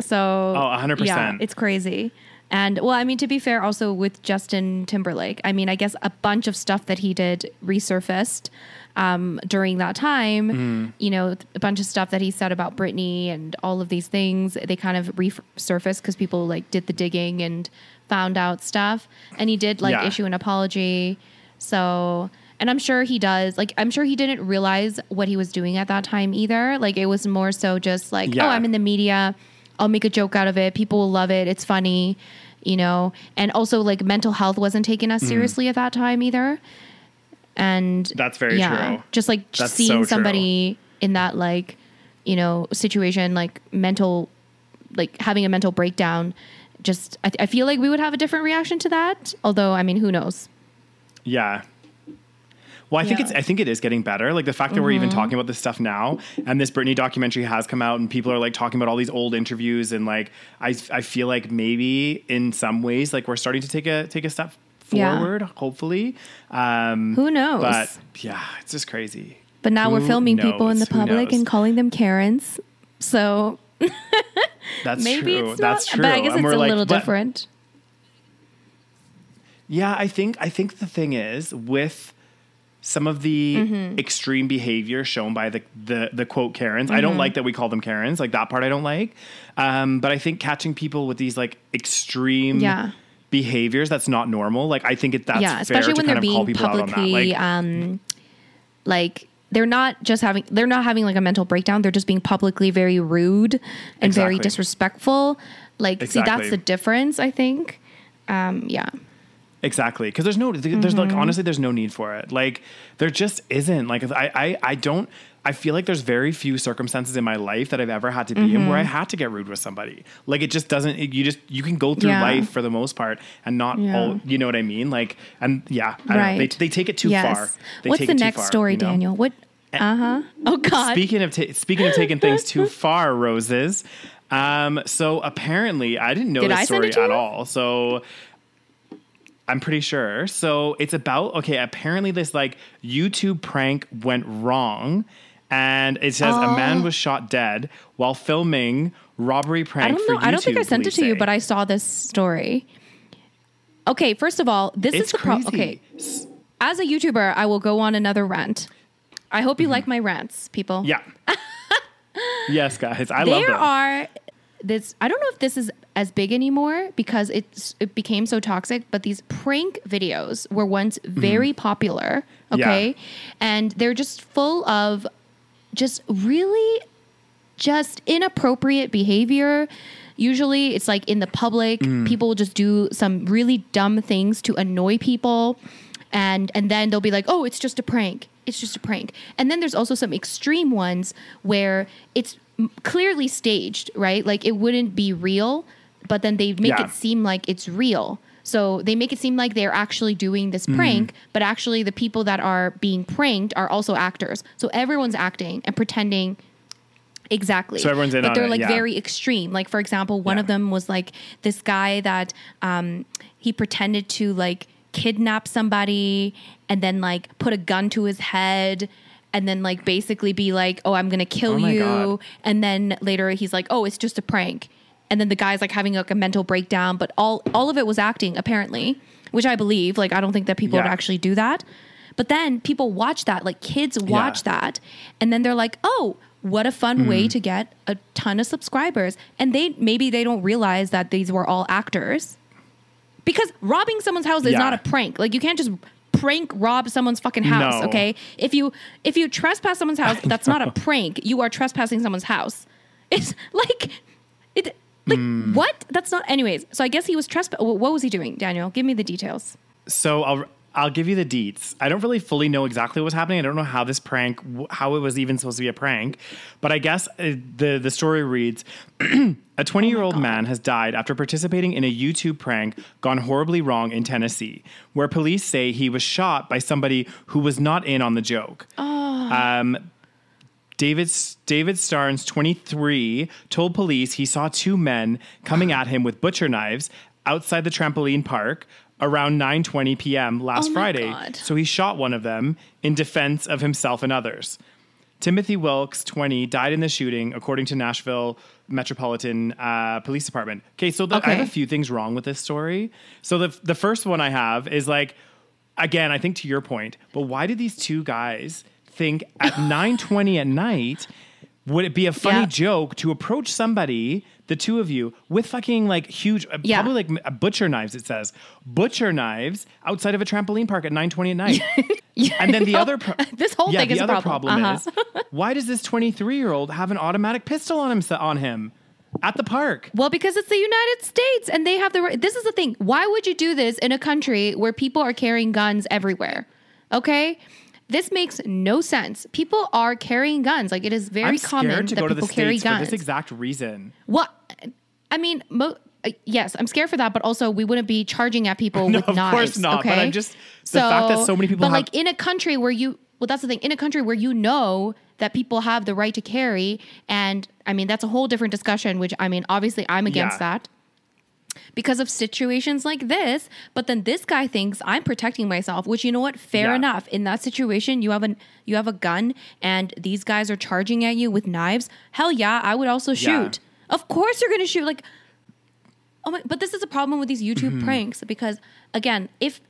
So. Oh, 100%. Yeah, it's crazy. And well, I mean, to be fair, also with Justin Timberlake, I mean, I guess a bunch of stuff that he did resurfaced um, during that time. Mm. You know, a bunch of stuff that he said about Britney and all of these things, they kind of resurfaced because people like did the digging and found out stuff. And he did like Yeah. issue an apology. So, and I'm sure he does. Like, I'm sure he didn't realize what he was doing at that time either. Like, it was more so just like, Yeah. oh, I'm in the media. I'll make a joke out of it. People will love it. It's funny, you know. And also, like, mental health wasn't taken Mm. as seriously at that time either. And That's very yeah, true. Just like That's seeing so somebody in that like, you know, situation, like mental, like having a mental breakdown. Just, I, I feel like we would have a different reaction to that. Although, I mean, who knows? Yeah. Well, I think Yeah. Mm-hmm. it's I think it is getting better. Like the fact that we're even talking about this stuff now, and this Britney documentary has come out, and people are like talking about all these old interviews, and like I I feel like maybe in some ways like we're starting to take a take a step Yeah. forward. Hopefully, um, Who knows? But yeah, it's just crazy. But now we're Who filming people in the public and calling them Karens. So That's maybe true. it's That's not, true. but I guess And it's a like, little different. Yeah, I think I think the thing is with some of the Mm-hmm. extreme behavior shown by the the, the quote Karens. I Mm-hmm. don't like that we call them Karens. Like that part I don't like. Um, but I think catching people with these like extreme Yeah. behaviors that's not normal. Like I think it that's yeah, especially to when kind they're of call being people out on that. publicly, Like um, like they're not just having they're not having like a mental breakdown. They're just being publicly very rude and very disrespectful. Like, see, that's the difference. I think. Um, yeah. Exactly, because there's no, there's like Mm-hmm. honestly, there's no need for it. Like there just isn't. Like I, I, I don't. I feel like there's very few circumstances in my life that I've ever had to be in where I had to get rude with somebody. Like it just doesn't. It, you just you can go through Yeah. life for the most part and not Yeah. all. You know what I mean? Like and yeah, I don't they Right. they take it too yes. far. They What's the next far, story, you know? Daniel? What Uh huh. Oh God. Speaking of ta- speaking of taking things too far, roses. Um, so apparently, I didn't know Did this I story at all. So I'm pretty sure. So it's about okay. Apparently, this like YouTube prank went wrong, and it says a man Oh. was shot dead while filming robbery prank. I don't know. For I don't think I sent it to you, but I saw this story. Okay, first of all, this it's is the problem. Okay, as a YouTuber, I will go on another rant. I hope you like my rants, people. Mm-hmm. Yeah. yes, guys, I love there are this. I don't know if this is as big anymore because it's it became so toxic. But these prank videos were once very popular. Mm-hmm. Yeah. Okay, and they're just full of just really just inappropriate behavior. Usually it's like in the public, Mm. people will just do some really dumb things to annoy people and and then they'll be like, "Oh, it's just a prank. It's just a prank." And then there's also some extreme ones where it's clearly staged, right? Like it wouldn't be real, but then they make Yeah. it seem like it's real. So they make it seem like they're actually doing this Mm-hmm. prank, but actually the people that are being pranked are also actors. So everyone's acting and pretending Exactly. So everyone's in but they're it, like yeah. very extreme. Like for example, one Yeah. of them was like this guy that um, he pretended to like kidnap somebody and then like put a gun to his head and then like basically be like, "Oh, I'm gonna kill Oh you," God. and then later he's like, "Oh, it's just a prank," and then the guy's like having like a mental breakdown. But all all of it was acting apparently, which I believe. Like I don't think that people would actually do that. But then people watch that, like kids watch that, and then they're like, "Oh, what a fun Mm-hmm. way to get a ton of subscribers!" And they maybe they don't realize that these were all actors, because robbing someone's house is Yeah. not a prank. Like you can't just prank rob someone's fucking house. No. Okay, if you if you trespass someone's house, that's not a prank. You are trespassing someone's house. It's like it. Like Hmm. what? That's not. Anyways, so I guess he was trespass. What was he doing, Daniel? Give me the details. So I'll I'll give you the deets. I don't really fully know exactly what was happening. I don't know how this prank, how it was even supposed to be a prank, but I guess uh, the the story reads: A 20 year old man has died after participating in a YouTube prank gone horribly wrong in Tennessee, where police say he was shot by somebody who was not in on the joke. Um, David David Starnes, 23, told police he saw two men coming at him with butcher knives outside the trampoline park around 9:20 p.m. last Oh Friday. God. So he shot one of them in defense of himself and others. Timothy Wilks, 20, died in the shooting, according to Nashville Metropolitan uh, Police Department. Okay, so the, I have a few things wrong with this story. So the the first one I have is like, again, I think to your point, but why did these two guys think at 9:20 at night would it be a funny Yeah. joke to approach somebody, the two of you, with fucking like huge, uh, Yeah. probably like uh, butcher knives? It says butcher knives outside of a trampoline park at 9:20 at night. And then the other pro- this whole yeah, thing the is a other problem. Uh-huh. is why does this 23 year old have an automatic pistol on him on him at the park? Well, because it's the United States and they have the right. This is the thing. Why would you do this in a country where people are carrying guns everywhere? Okay? This makes no sense. People are carrying guns. Like it is very common to that people carry states for guns. this exact reason. What? I mean, mo- uh, yes, I'm scared for that, but also we wouldn't be charging at people No, with of knives. course not, but I'm just- the fact that so many people But have- like in a country where you, well, that's the thing. In a country where you know that people have the right to carry, and I mean that's a whole different discussion. Which I mean, obviously, I'm against Yeah. that because of situations like this. But then this guy thinks I'm protecting myself, which you know what? Fair Yeah. enough. In that situation, you have an you have a gun and these guys are charging at you with knives. Hell yeah, I would also Yeah. shoot. Of course you're gonna shoot. Like oh my but this is a problem with these YouTube Mm-hmm. pranks because again, if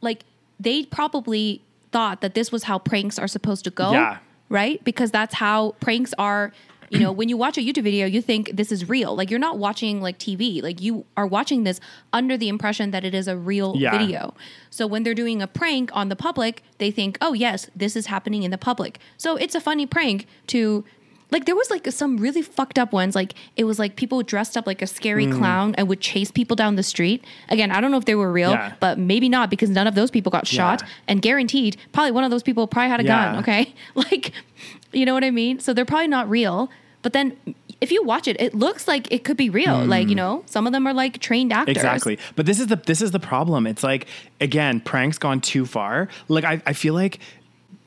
like they probably thought that this was how pranks are supposed to go. Yeah. Right? Because that's how pranks are you know, when you watch a YouTube video, you think this is real. Like you're not watching like TV. Like you are watching this under the impression that it is a real Yeah. video. So when they're doing a prank on the public, they think, "Oh, yes, this is happening in the public." So it's a funny prank to like there was like some really fucked up ones like it was like people dressed up like a scary Mm. clown and would chase people down the street. Again, I don't know if they were real, Yeah. but maybe not because none of those people got shot Yeah. and guaranteed probably one of those people probably had a gun, okay? Like you know what I mean? So they're probably not real. But then if you watch it, it looks like it could be real. Like, you mm. know, some of them are like trained actors. Exactly. But this is the this is the problem. It's like again, pranks gone too far. Like I, I feel like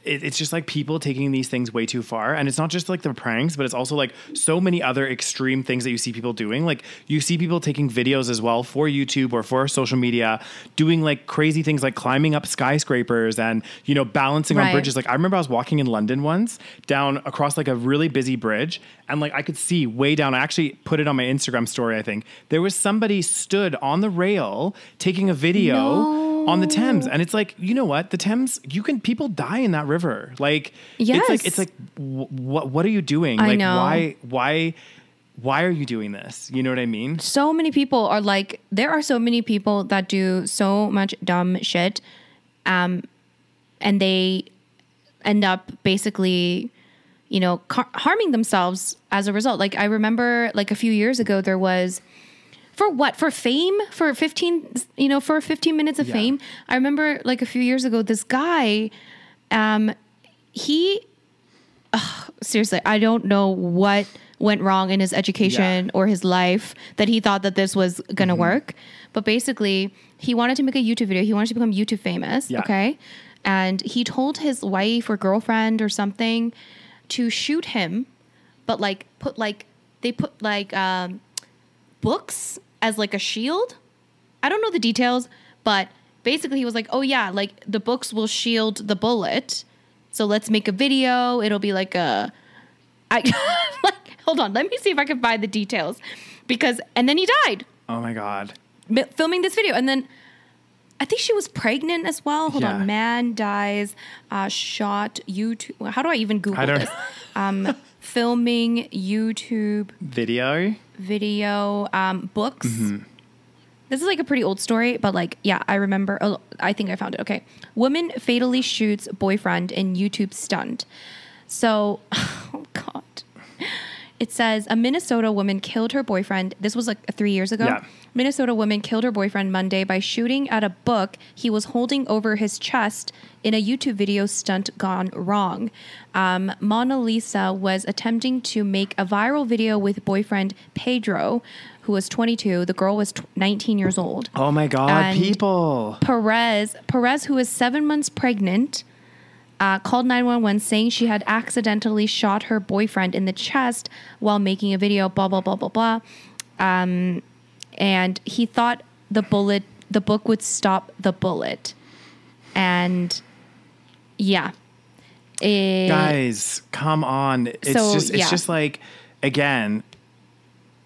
it, it's just like people taking these things way too far. And it's not just like the pranks, but it's also like so many other extreme things that you see people doing. Like you see people taking videos as well for YouTube or for social media, doing like crazy things like climbing up skyscrapers and, you know, balancing on bridges. Like I remember I was walking in London once down across like a really busy bridge and like I could see way down. I actually put it on my Instagram story, I think. There was somebody stood on the rail taking a video on the Thames. And it's like, you know what? The Thames, you can people die in that river. Like it's like Yes. it's like what what are you doing? I like know. why why why are you doing this? You know what I mean? so many people are like there are so many people that do so much dumb shit um and they end up basically you know car- harming themselves as a result like i remember like a few years ago there was for what for fame for 15 you know for 15 minutes of Yeah. fame i remember like a few years ago this guy um he ugh, seriously i don't know what went wrong in his education Yeah. or his life that he thought that this was Mm-hmm. gonna work but basically he wanted to make a youtube video he wanted to become youtube famous Yeah. okay and he told his wife or girlfriend or something to shoot him but like put like they put like um books as like a shield. I don't know the details, but basically he was like, "Oh yeah, like the books will shield the bullet. So let's make a video. It'll be like a I like hold on, let me see if I can find the details because and then he died Oh my god. mi- filming this video and then I think she was pregnant as well. Hold Yeah. on. Man dies, uh, shot YouTube. How do I even Google I don't this? Um, filming YouTube Video? video um, books. Mm-hmm. This is like a pretty old story, but like, yeah, I remember. Oh, I think I found it. Okay. Woman fatally shoots boyfriend in YouTube stunt. So, oh God. It says a Minnesota woman killed her boyfriend. This was like three years ago. Yeah. Minnesota woman killed her boyfriend Monday by shooting at a book he was holding over his chest in a YouTube video stunt gone wrong. Um, Monalisa was attempting to make a viral video with boyfriend Pedro, who was 22. The girl was tw 19 years old. Oh my god, And- people. Perez, Perez, who was seven months pregnant, uh, called 911 saying she had accidentally shot her boyfriend in the chest while making a video, blah, blah, blah, blah, blah. Um, and he thought the bullet, the book would stop the bullet. And yeah. It- Guys, come on. It's So, just it's yeah. just like again,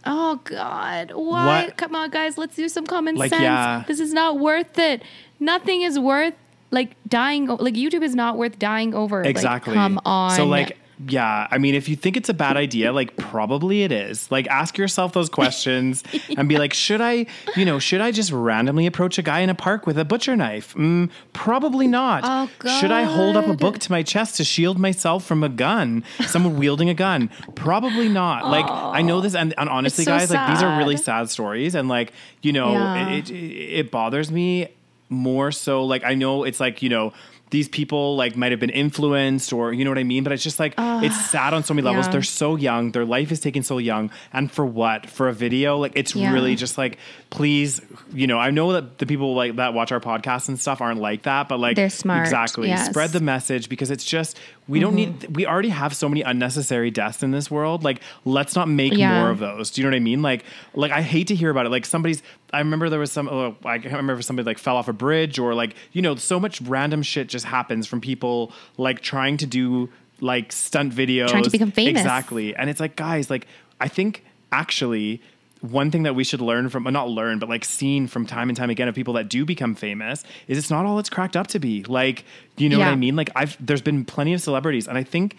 Oh God! What? What? Come on, guys. Let's do some common Like, sense. yeah. This is not worth it. Nothing is worth like dying. Like YouTube is not worth dying over. Like, Exactly. come on. So like yeah, I mean if you think it's a bad idea, like probably it is. Like ask yourself those questions and be like, should I, you know, should I just randomly approach a guy in a park with a butcher knife? Mm, probably not. Oh, Should I hold up a book to my chest to shield myself from a gun? Someone wielding a gun? Probably not. Like I know this and, and honestly so guys, like these are really sad. sad stories and like, you know, Yeah. it, it it bothers me more so like I know it's like, you know, these people like might have been influenced or you know what I mean, but it's just like it's ah, sad on so many levels. yeah. They're so young, their life is taken so young, and for what? For a video? Like it's Yeah. really just like please, you know, I know that the people like that watch our podcasts and stuff aren't like that, but like They're smart, Exactly. yes. Mm-hmm. Spread the message because it's just we don't need we already have so many unnecessary deaths in this world. Like let's not make Yeah. more of those. Do you know what I mean? Like like I hate to hear about it. Like somebody's I remember there was some oh, I can't remember if somebody like fell off a bridge or like you know so much random shit just happens from people like trying to do like stunt videos Trying to become famous. exactly and it's like guys like I think actually one thing that we should learn from, not learn, but like seen from time and time again of people that do become famous is it's not all it's cracked up to be. Like, you know what I mean? Like, I've there's been plenty of celebrities, and I think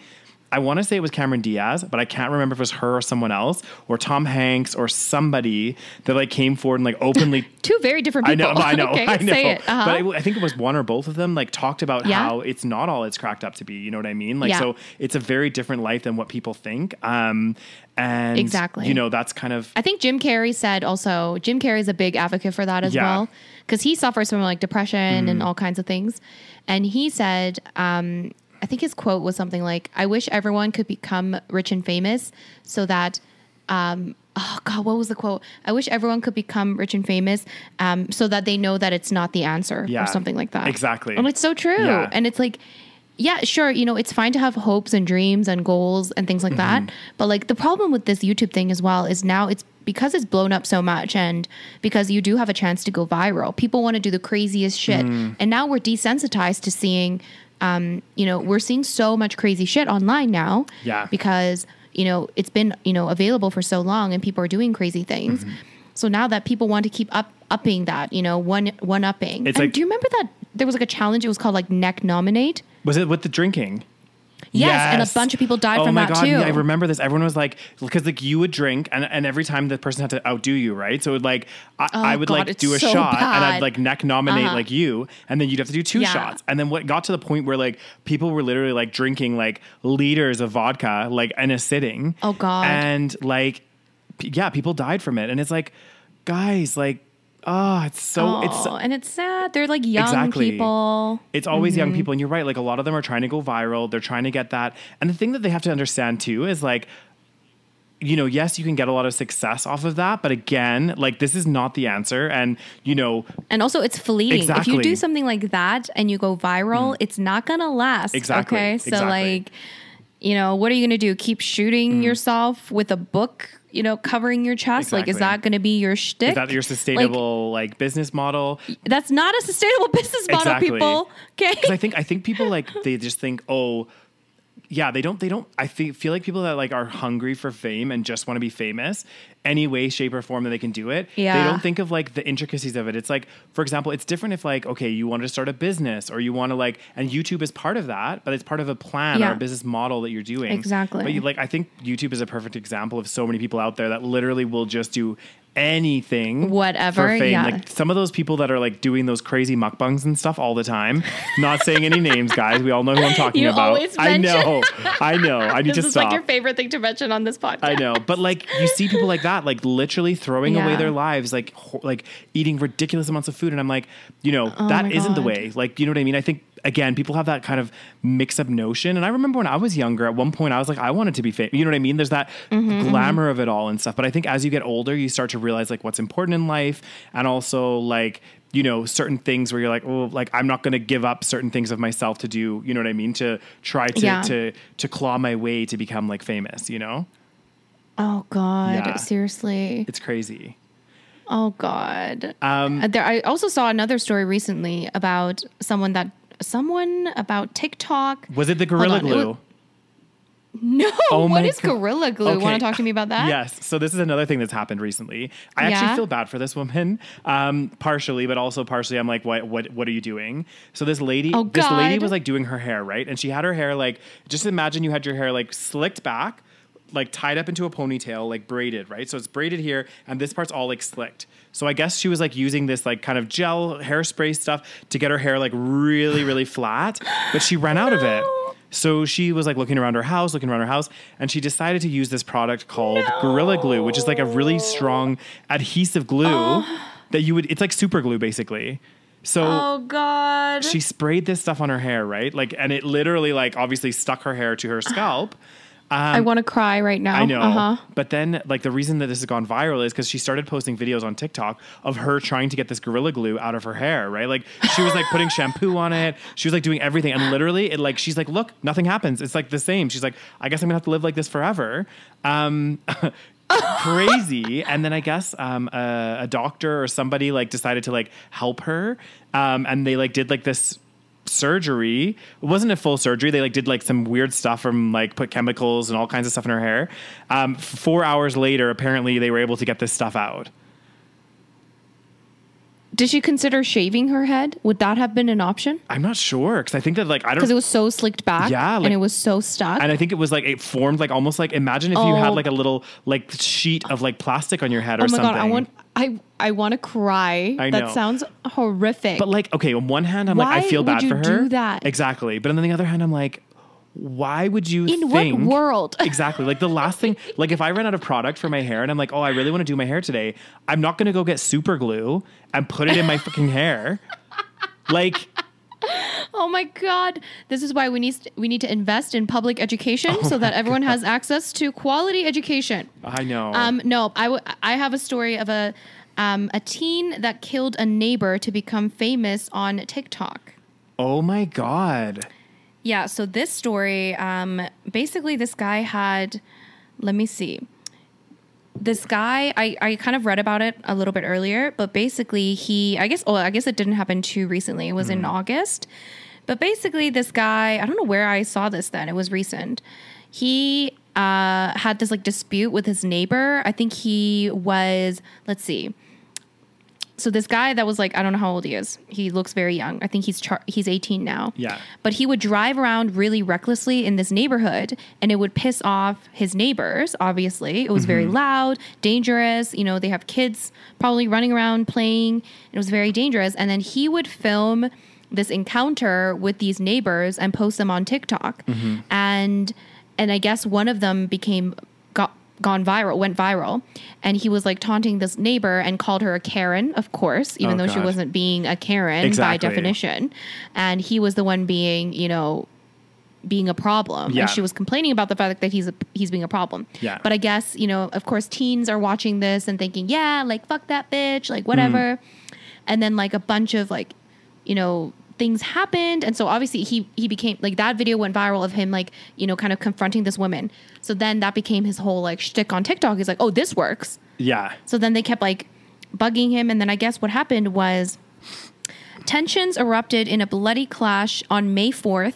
I want to say it was Cameron Diaz, but I can't remember if it was her or someone else, or Tom Hanks or somebody that like came forward and like openly two very different I people. know, I know, okay, I know. say it. Uh-huh. But it, I think it was one or both of them like talked about Yeah. how it's not all it's cracked up to be. You know what I mean? Like, Yeah. so it's a very different life than what people think. Um, and Exactly. you know, that's kind of I think Jim Carrey said also, Jim Carrey's a big advocate for that as Yeah. well. Because he suffers from like depression Mm-hmm. and all kinds of things. And he said, um, I think his quote was something like, I wish everyone could become rich and famous so that, um, oh God, what was the quote? I wish everyone could become rich and famous um, so that they know that it's not the answer Yeah. or something like that. Exactly. And it's so true. Yeah. And it's like, yeah, sure, you know, it's fine to have hopes and dreams and goals and things like Mm-hmm. that. But like the problem with this YouTube thing as well is now it's because it's blown up so much and because you do have a chance to go viral. People want to do the craziest shit. Mm. And now we're desensitized to seeing um, you know, we're seeing so much crazy shit online now. Yeah. Because, you know, it's been, you know, available for so long and people are doing crazy things. Mm-hmm. So now that people want to keep up upping that, you know, one one upping. It's and like- do you remember that there was like a challenge? It was called like neknominate. Was it with the drinking? Yes, and a bunch of people died oh from that god, too. Yeah, I remember this. Everyone was like, because like you would drink, and, and every time the person had to outdo you, right? So it would like I, I would Oh, God, like do a so shot, and. I'd like neknominate Uh-huh. like you, and then you'd have to do two Yeah. shots. And then what got to the point where like people were literally like drinking like liters of vodka like in a sitting. Oh, God. And like, p- yeah, people died from it, and it's like, guys, like, oh, it's so it's Oh, and it's sad. They're like young Exactly. people. It's always Mm-hmm. young people, and you're right. Like a lot of them are trying to go viral. They're trying to get that. And the thing that they have to understand too is like, you know, yes, you can get a lot of success off of that, but again, like this is not the answer. And you know, And also, it's fleeting. If Exactly. Mm. you do something like that and you go viral, it's not gonna last. Exactly, Okay, so exactly. like, you know, what are you gonna do? Keep shooting Mm. yourself with a book? You know, covering your chest. Like, is that gonna be your shtick? is that your sustainable like, business model? That's not a sustainable business model, Exactly. people. Okay. Because I think I think people like they just think, oh, yeah, they don't they don't. I fe- feel like people that like are hungry for fame and just want to be famous any way, shape, or form that they can do it. Yeah. They don't think of like the intricacies of it. It's like, for example, it's different if like okay, you want to start a business or you want to like, and YouTube is part of that, but it's part of a plan Yeah. or a business model that you're doing. Exactly. But you, like, I think YouTube is a perfect example of so many people out there that literally will just do anything Whatever, for fame yeah. like some of those people that are like doing those crazy mukbangs and stuff all the time. Not saying any names, guys. We all know who I'm talking You about. always I know. I know. I need this to is stop. like your favorite thing to mention on this podcast. I know, but like you see people like that, like literally throwing away their lives, like ho- like eating ridiculous amounts of food, and I'm like, you know, Oh that isn't the way. Like, you know what I mean? I think again, people have that kind of mix up notion, and I remember when I was younger, at one point, I was like, I wanted to be famous. You know what I mean? There's that Mm-hmm, glamour of it all and stuff. But I think as you get older, you start to realize like what's important in life, and also like you know certain things where you're like oh like i'm not going to give up certain things of myself to do you know what i mean to try to Yeah. to to claw my way to become like famous you know Oh God, Yeah. seriously. it's crazy Oh God. um Uh, There, I also saw another story recently about someone that someone about TikTok. Was it the Gorilla Glue? was- No, Oh what is God. Gorilla Glue? Okay. Want to talk to me about that? Yes. So this is another thing that's happened recently. I actually feel bad for this woman, um, partially, but also partially, I'm like, what, what, what are you doing? So this lady, Oh, this lady was like doing her hair, right? And she had her hair like, just imagine you had your hair like slicked back, like tied up into a ponytail, like braided, right? So it's braided here, and this part's all like slicked. So I guess she was like using this like kind of gel hairspray stuff to get her hair like really, really flat, but she ran out of it. So she was like looking around her house, looking around her house, and she decided to use this product called Gorilla Glue, which is like a really strong adhesive glue oh. that you would, it's like super glue basically. So Oh God. she sprayed this stuff on her hair, right? Like, and it literally, like, obviously stuck her hair to her scalp. I want to cry right now. I know. Uh huh. But then, like, the reason that this has gone viral is because she started posting videos on TikTok of her trying to get this Gorilla Glue out of her hair, right? Like, she was like putting shampoo on it. She was like doing everything. And literally, it like, she's like, look, nothing happens. It's like the same. She's like, I guess I'm gonna have to live like this forever. Um, crazy. And then I guess um, a, a doctor or somebody like decided to like help her. Um, and they like did like this surgery. It wasn't a full surgery. They like did like some weird stuff from like put chemicals and all kinds of stuff in her hair. Um, four hours later, apparently they were able to get this stuff out. Did she consider shaving her head? Would that have been an option? I'm not sure because I think that like I don't. Because it was so slicked back. Yeah, like- and it was so stuck. and I think it was like it formed like almost like imagine if you had Oh. like a little like sheet of like plastic on your head oh or my something. god, I want I I want to cry. I know. That sounds horrific. But like, okay, on one hand, I'm like, I Why feel would bad you for her. do that? Exactly. But on the other hand, I'm like, why would you In what think world? exactly. Like the last thing, like if I ran out of product for my hair and I'm like, oh, I really want to do my hair today, I'm not gonna go get super glue and put it in my fucking hair. Like, Oh my god! This is why we need we need to invest in public education Oh so that everyone has access to quality education. I know. Um, no, I, w- I have a story of a um, a teen that killed a neighbor to become famous on TikTok. oh my god. Yeah, so this story, um, basically, this guy had, let me see. This guy, I, I kind of read about it a little bit earlier, but basically, he, I guess, oh, I guess it didn't happen too recently. It was in August. But basically, this guy, I don't know where I saw this then, it was recent. He uh, had this like dispute with his neighbor. I think he was, let's see so this guy that was like I don't know how old he is. He looks very young. I think he's char- he's 18 now. Yeah. But he would drive around really recklessly in this neighborhood and it would piss off his neighbors, obviously. It was very mm-hmm. loud, dangerous, you know, they have kids probably running around playing. It was very dangerous and then he would film this encounter with these neighbors and post them on TikTok. Mm-hmm. And and I guess one of them became gone viral, went viral, and he was like taunting this neighbor and called her a Karen, of course, even Oh, though she wasn't being a Karen Exactly. by definition. And he was the one being, you know, being a problem. Yeah. And she was complaining about the fact that he's a, he's being a problem. Yeah. But I guess, you know, of course teens are watching this and thinking, yeah, like fuck that bitch, like whatever. Mm. And then like a bunch of like, you know, things happened and so obviously he he became like that video went viral of him like you know kind of confronting this woman so then that became his whole like shtick on tiktok he's like oh this works Yeah. so then they kept like bugging him. And then I guess what happened was tensions erupted in a bloody clash on May 4th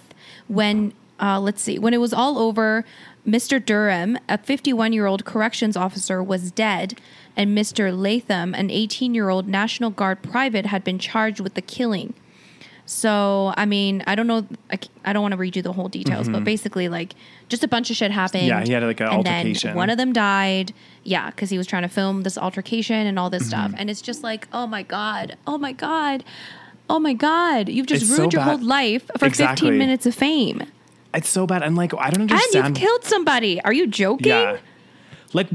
when, uh, let's see, when it was all over, Mr. Durham, a 51 year old corrections officer, was dead, and Mr. Latham, an 18 year old National Guard private, had been charged with the killing. So, I mean, I don't know. I, I don't want to read you the whole details, but basically, like, just a bunch of shit happened. Yeah, he had, like, an and altercation. Then one of them died. Yeah, because he was trying to film this altercation and all this Mm-hmm. stuff. And it's just like, oh my God. Oh my God. Oh my God. You've just It's so ruined your bad. whole life for Exactly. 15 minutes of fame. It's so bad. And like I don't And understand. you've killed somebody. Are you joking? Yeah. Like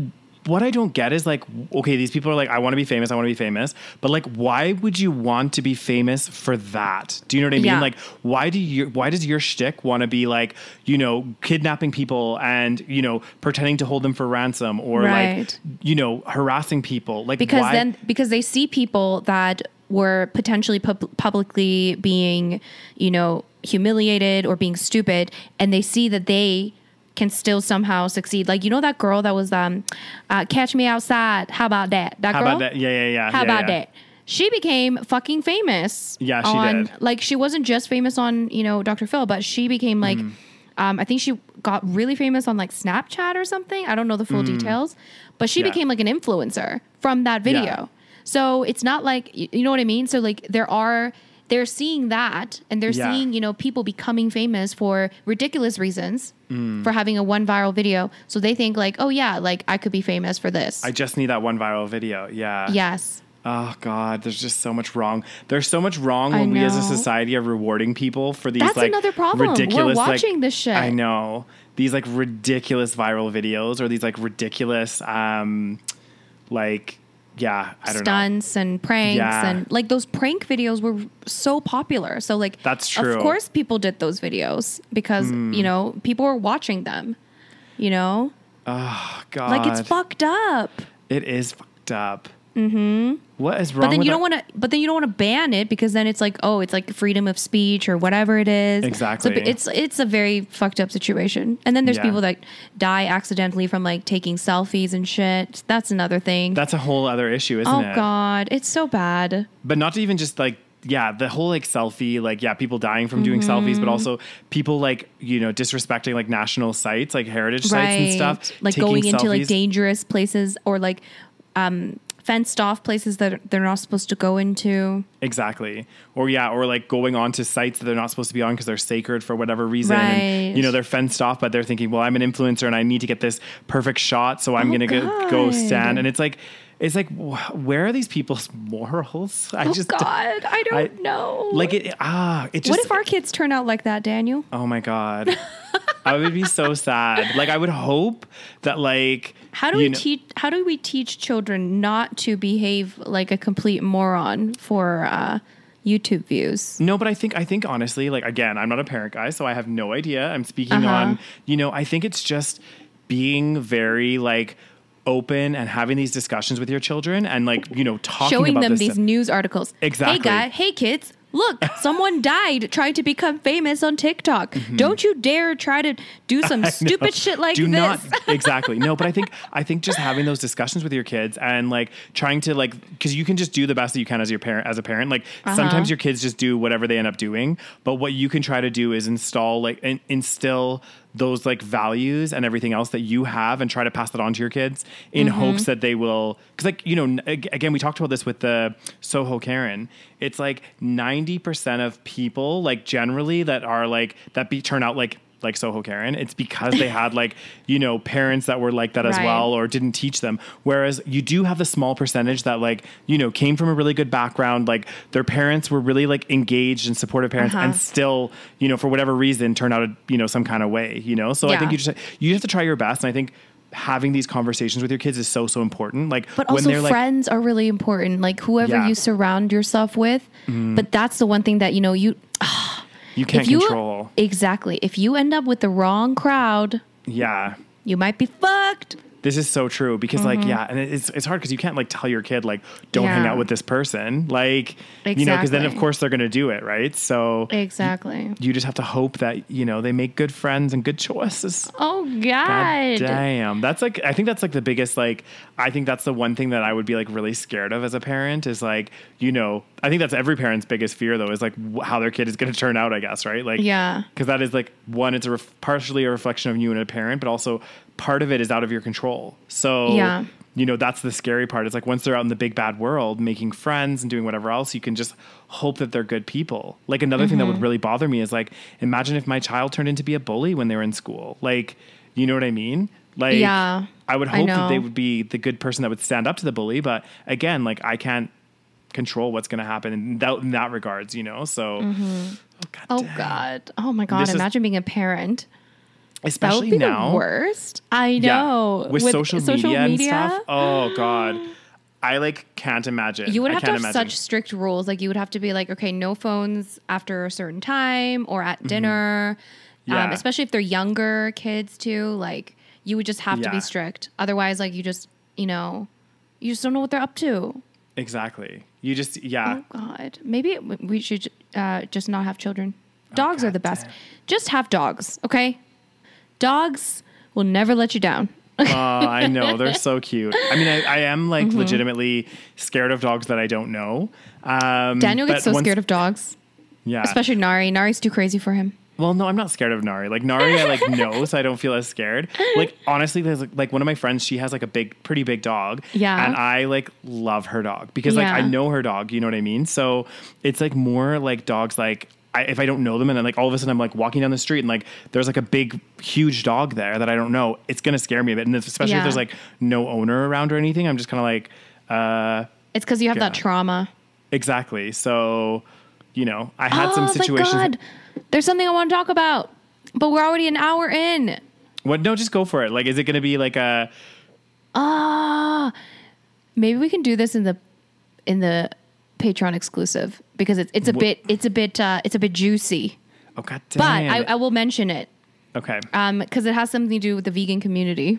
what I don't get is like, okay, these people are like, I want to be famous, I want to be famous. But like, why would you want to be famous for that? Do you know what I mean? Yeah. Like, why do you why does your shtick want to be like, you know, kidnapping people and, you know, pretending to hold them for ransom or Right. like, you know, harassing people? Like because why? then because they see people that were potentially pub- publicly being you know humiliated or being stupid and they see that they can still somehow succeed like you know that girl that was um uh, catch me outside how about that that How girl about that? Yeah, yeah, yeah. how yeah, about yeah. that she became fucking famous Yeah, she on, did. like she wasn't just famous on you know dr phil but she became like Mm. um, i think she got really famous on like snapchat or something i don't know the full details but she Mm. Yeah. became like an influencer from that video so it's not like you know what i mean so like there are they're seeing that and they're Yeah. seeing you know people becoming famous for ridiculous reasons Mm. for having a one viral video so they think like oh yeah like i could be famous for this I just need that one viral video. Yeah. yes Oh God, there's just so much wrong. There's so much wrong I when we as a society are rewarding people for these That's like another problem. We're ridiculous like- watching this shit. I know. These like ridiculous viral videos or these like ridiculous um like yeah, I don't know. stunts and pranks Yeah. and like those prank videos were so popular. So like That's true. Of course people did those videos because, Hmm. you know, people were watching them. You know? Oh God. Like it's fucked up. It is fucked up. Mm-hmm. What is wrong But then with you don't want to but then you don't want to ban it because then it's like, oh, it's like freedom of speech or whatever it is. Exactly. So it's it's a very fucked up situation. And then there's Yeah. people that die accidentally from like taking selfies and shit. That's another thing. That's a whole other issue, isn't oh it? Oh god, it's so bad. but not to even just like yeah the whole like selfie like yeah people dying from doing selfies Mm-hmm. but also people like you know disrespecting like national sites like heritage sites and stuff Like going into like dangerous places or like um fenced off places that they're not supposed to go into. exactly or yeah or like going on to sites that they're not supposed to be on because they're sacred for whatever reason Right. and you know they're fenced off but they're thinking well i'm an influencer and i need to get this perfect shot so i'm Oh, gonna go, go stand and it's like it's like wh- where are these people's morals i oh just god, I don't I- know. like it ah it just what if our kids turn out like that, Daniel? Oh my god. I would be so sad. Like I would hope that like How do we know- teach how do we teach children not to behave like a complete moron for uh YouTube views? No, but I think I think honestly, like again, I'm not a parent guy, so I have no idea. I'm speaking Uh-huh. on, you know, I think it's just being very like open and having these discussions with your children and like, you know, talking Showing about them these stuff. news articles. Exactly. Hey guy, hey kids, Look, someone died trying to become famous on TikTok. Don't you dare try to do some stupid shit like do this. not exactly no but i think i think just having those discussions with your kids and like trying to like because you can just do the best that you can as your parent as a parent like Uh-huh. sometimes your kids just do whatever they end up doing but what you can try to do is install like in, instill those like values and everything else that you have and try to pass that on to your kids in Mm-hmm. hopes that they will because like you know again we talked about this with the soho karen it's like 90% of people like generally that are like that be turn out like like Soho Karen, it's because they had like, you know, parents that were like that as Right. well or didn't teach them. Whereas you do have the small percentage that like, you know, came from a really good background, like their parents were really like engaged and supportive parents Uh-huh. and still, you know, for whatever reason turned out, you know, some kind of way, you know? So I think you just, you have to try your best. And I think having these conversations with your kids is so, so important. Like But when also, like, friends are really important. Like whoever Yeah. Mm-hmm. you surround yourself with. But that's the one thing that you know you you can't if you control. exactly if you end up with the wrong crowd, Yeah. you might be fucked. This is so true because like yeah, and it's it's hard because you can't like tell your kid like don't hang Mm-hmm. Out with this person like you know because then of course they're gonna do it right so Exactly. you just have to hope that you know they make good friends and good choices. Oh God God. damn, that's like I think that's like the biggest like I think that's the one thing that I would be like really scared of as a parent is like you know I think that's every parent's biggest fear though is like how their kid is going to turn out I guess right like Yeah. because that is like one it's a ref- partially a reflection of you and a parent but also part of it is out of your control so Yeah. you know that's the scary part it's like once they're out in the big bad world making friends and doing whatever else you can just hope that they're good people like another thing that Mm-hmm. would really bother me is like imagine if my child turned into be a bully when they were in school like you know what i mean like Yeah, i would I hope that they would be the good person that would stand up to the bully but again like i can't control what's going to happen in that, in that regards you know so oh god Oh. God. Oh my God. This is- Imagine being a parent. That would especially be now the worst. I Yeah. know. with, social, media, and stuff. Oh god, I like can't imagine. You would have to have imagine. such strict rules. Like you would have to be like, okay, no phones after a certain time or at dinner. Um, Mm-hmm. Yeah. especially if they're younger kids too. Like you would just have to be strict. Otherwise, like you just, you know, you just don't know what they're up to. exactly. You just yeah. Oh God, maybe we should uh, just not have children. Dogs are the best. damn. Just have dogs, okay? Dogs will never let you down. Oh, I know they're so cute. I mean, I, I am like Mm-hmm. legitimately scared of dogs that I don't know. Um, Daniel gets so once- scared of dogs, yeah. especially Nari. Nari's too crazy for him. Well, no, I'm not scared of Nari. Like Nari, I like know, so I don't feel as scared. Like honestly, there's like, like one of my friends. She has like a big, pretty big dog. Yeah. and I like love her dog because like I know her dog. You know what I mean? So it's like more like dogs. Like I, if I don't know them, and then like all of a sudden I'm like walking down the street and like there's like a big, huge dog there that I don't know. It's gonna scare me a bit, and especially Yeah. if there's like no owner around or anything. I'm just kind of like, uh, It's because you have that trauma. exactly. So, you know, I had some oh situations. my God. There's something I want to talk about, but we're already an hour in. What? No, just go for it. Like, is it gonna be like a? Ah, maybe we can do this in the in the Patreon exclusive because it's it's a Wh- bit it's a bit uh, it's a bit juicy. Oh god But. I, I will mention it okay. um because it has something to do with the vegan community.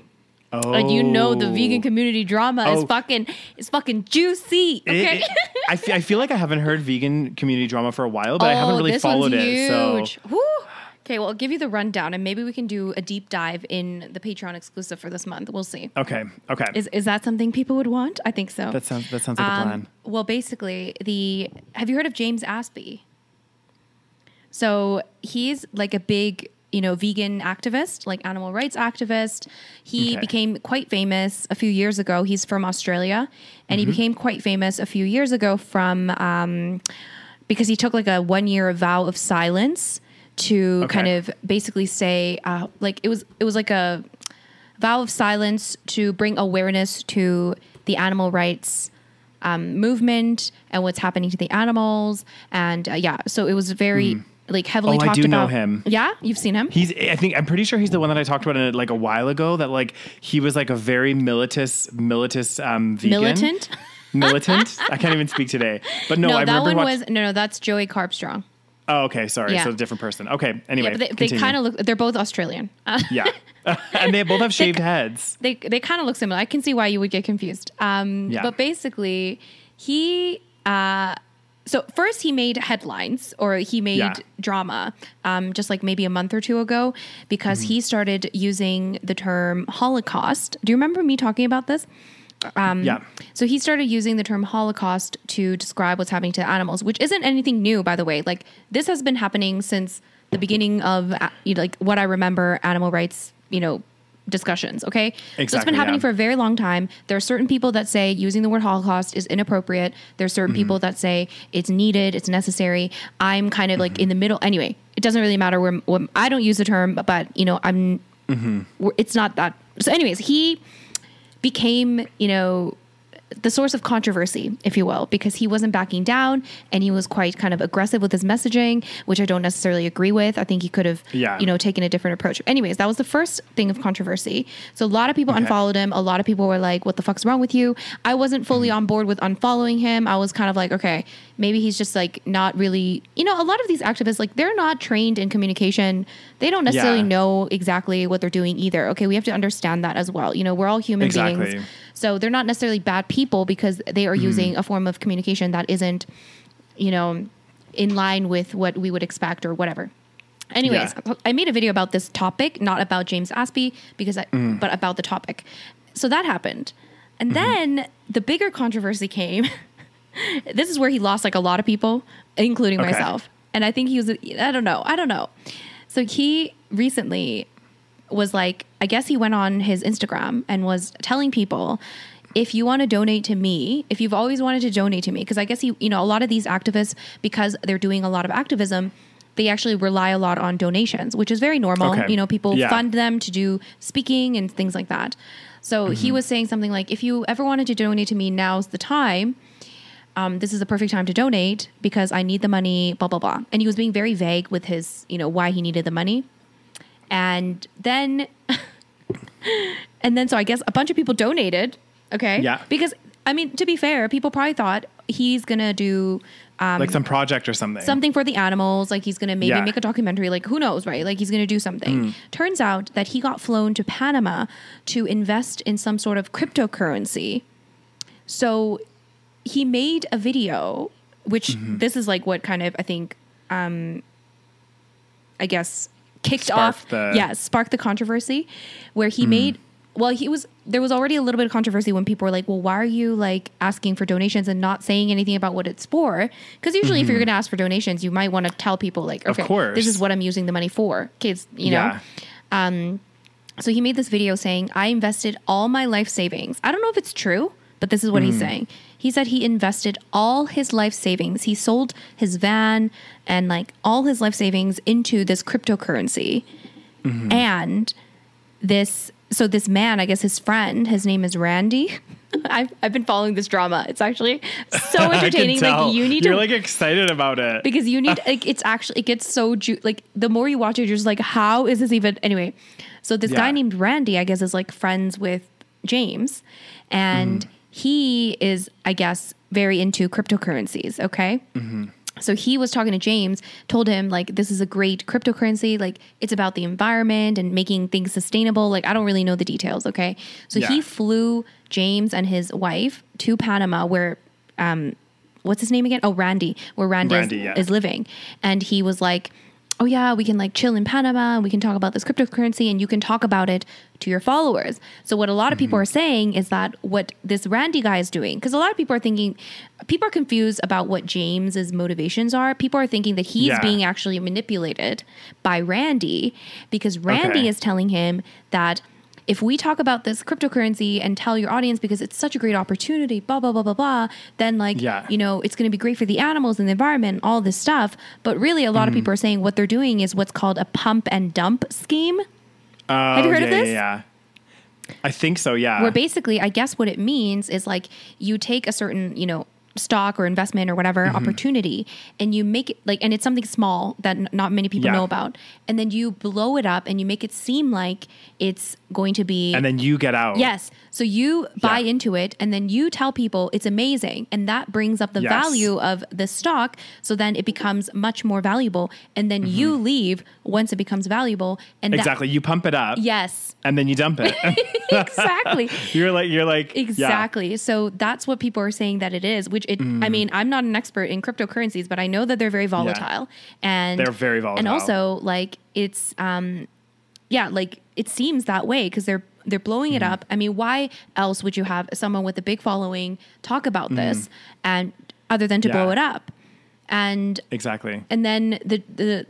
Oh, And you know the vegan community drama is Oh. fucking is fucking juicy. It- Okay. it- I, fe- I feel like I haven't heard vegan community drama for a while, but I haven't really Oh, this followed it. So huge. Okay, well, I'll give you the rundown, and maybe we can do a deep dive in the Patreon exclusive for this month. We'll see. okay, okay, Is is that something people would want? I think so. that sounds that sounds like a Um, plan. Well, basically, the have you heard of James Aspey? So he's like a big, you know, vegan activist, like animal rights activist. He Okay. became quite famous a few years ago. He's from Australia, and he Mm-hmm. became quite famous a few years ago from um, because he took like a one year vow of silence to Okay. kind of basically say, uh, like it was it was like a vow of silence to bring awareness to the animal rights um, movement and what's happening to the animals. And uh, yeah, so it was very like heavily Oh, I talked do know about. him. Yeah, you've seen him. He's. I think I'm pretty sure he's the one that I talked about in, like a while ago. That like he was like a very militist, militist um, vegan. Militant. Militant. I can't even speak today. But no, No, I that remember one watch- was no, no. That's Joey Carbstrong. Oh, okay. Sorry. Yeah. So a different person. Okay. Anyway, Yeah, but they, they kind of look. They're both Australian. Uh, Yeah. and they both have shaved heads. they they kind of look similar. I can see why you would get confused. Um, Yeah. But basically, he uh, so first he made headlines or he made Yeah. drama um, just like maybe a month or two ago because Mm-hmm. he started using the term holocaust do you remember me talking about this um, yeah. so he started using the term holocaust to describe what's happening to animals which isn't anything new by the way like this has been happening since the beginning of uh, you know, like what i remember animal rights you know discussions okay exactly, so it's been happening yeah. for a very long time there are certain people that say using the word holocaust is inappropriate There are certain Mm-hmm. people that say it's needed it's necessary i'm kind of like Mm-hmm. in the middle anyway it doesn't really matter where, where i don't use the term but, but you know i'm Mm-hmm. it's not that so anyways he became you know the source of controversy, if you will, because he wasn't backing down and he was quite kind of aggressive with his messaging, which I don't necessarily agree with. I think he could have, Yeah. you know, taken a different approach. Anyways, that was the first thing of controversy. So a lot of people Okay. unfollowed him. A lot of people were like, "What the fuck's wrong with you?" I wasn't fully mm-hmm. on board with unfollowing him. I was kind of like, okay, maybe he's just like not really, you know, a lot of these activists like they're not trained in communication. They don't necessarily Yeah. know exactly what they're doing either. Okay, we have to understand that as well. You know, we're all human Exactly. beings. So they're not necessarily bad people because they are mm. using a form of communication that isn't, you know, in line with what we would expect or whatever. Anyways, Yeah. I made a video about this topic, not about James Aspey, because I, mm. but about the topic. So that happened. And mm-hmm. then the bigger controversy came. this is where he lost like a lot of people, including Okay. myself. And I think he was, I don't know, I don't know. So he recently was like, I guess he went on his Instagram and was telling people, if you want to donate to me, if you've always wanted to donate to me, because I guess he, you know, a lot of these activists, because they're doing a lot of activism, they actually rely a lot on donations, which is very normal. Okay. You know, people Yeah. fund them to do speaking and things like that. So he mm-hmm. was saying something like, if you ever wanted to donate to me, now's the time. Um, this is the perfect time to donate because I need the money, blah, blah, blah. And he was being very vague with his, you know, why he needed the money. And then, and then, so I guess a bunch of people donated. Okay. Yeah. Because, I mean, to be fair, people probably thought he's going to do like some project or something. Um, something for the animals. Like he's going to maybe Yeah. make a documentary. Like who knows, right? Like he's going to do something. Turns out that he got flown to Panama to invest in some sort of cryptocurrency. So he made a video, which Mm-hmm. this is like what kind of I think, um, I guess kicked Sparked off, the- Mm-hmm. yeah, sparked the controversy, where he made. Well, he was there was already a little bit of controversy when people were like, "Well, why are you like asking for donations and not saying anything about what it's for?" Because usually, if you're going to ask for donations, you might want to tell people like, Mm-hmm. Of "Okay, course. this is what I'm using the money for." Kids, you know. yeah. So he made this video saying, I invested all my life savings. I don't know if it's true, but this is what he's Hmm. saying. He said he invested all his life savings. He sold his van and like all his life savings into this cryptocurrency. Mm-hmm. And this, so this man, I guess his friend, his name is Randy. I've, I've been following this drama. It's actually so entertaining. Like you need You're to like excited about it. because you need like it's actually it gets so ju- like the more you watch it you're just like how is this even anyway so this guy named randy i guess is like friends with james and Mm-hmm. He is i guess very into cryptocurrencies okay Mm-hmm. so he was talking to James, told him like this is a great cryptocurrency, like it's about the environment and making things sustainable. Like I don't really know the details, okay? So he flew James and his wife to Panama where um what's his name again? Oh, Randy, where Randy, Randy, is, yeah. is living. And he was like, "Oh yeah, we can like chill in Panama and we can talk about this cryptocurrency and you can talk about it to your followers." So what a lot of people Mm-hmm. are saying is that what this Randy guy is doing because a lot of people are thinking people are confused about what James's motivations are. People are thinking that he's Yeah. being actually manipulated by Randy because Randy Okay. is telling him that if we talk about this cryptocurrency and tell your audience because it's such a great opportunity, blah blah blah blah blah, then like Yeah. you know it's going to be great for the animals and the environment, and all this stuff. But really, a lot Mm-hmm. of people are saying what they're doing is what's called a pump and dump scheme, Oh, you heard of this? Yeah, yeah. I think so. Yeah. where basically, I guess what it means is like you take a certain you know stock or investment or whatever Mm-hmm. opportunity and you make it like and it's something small that n- not many people Yeah. know about and then you blow it up and you make it seem like it's going to be and then you get out. Yes. So you buy Yeah. into it and then you tell people it's amazing. And that brings up the Yes. value of the stock. So then it becomes much more valuable. And then you leave once it becomes valuable. And that- Mm-hmm. Exactly. You pump it up yes. and then you dump it. exactly. you're like you're like yeah. Exactly. So that's what people are saying that it is, which which it, I mean, I'm not an expert in cryptocurrencies, but I know that they're very volatile, and They're very volatile. and also like it's, um, yeah, like it seems that way because they're they're blowing Mm-hmm. it up. I mean, why else would you have someone with a big following talk about this, and other than to. Yeah. blow it up, and Exactly. and then the the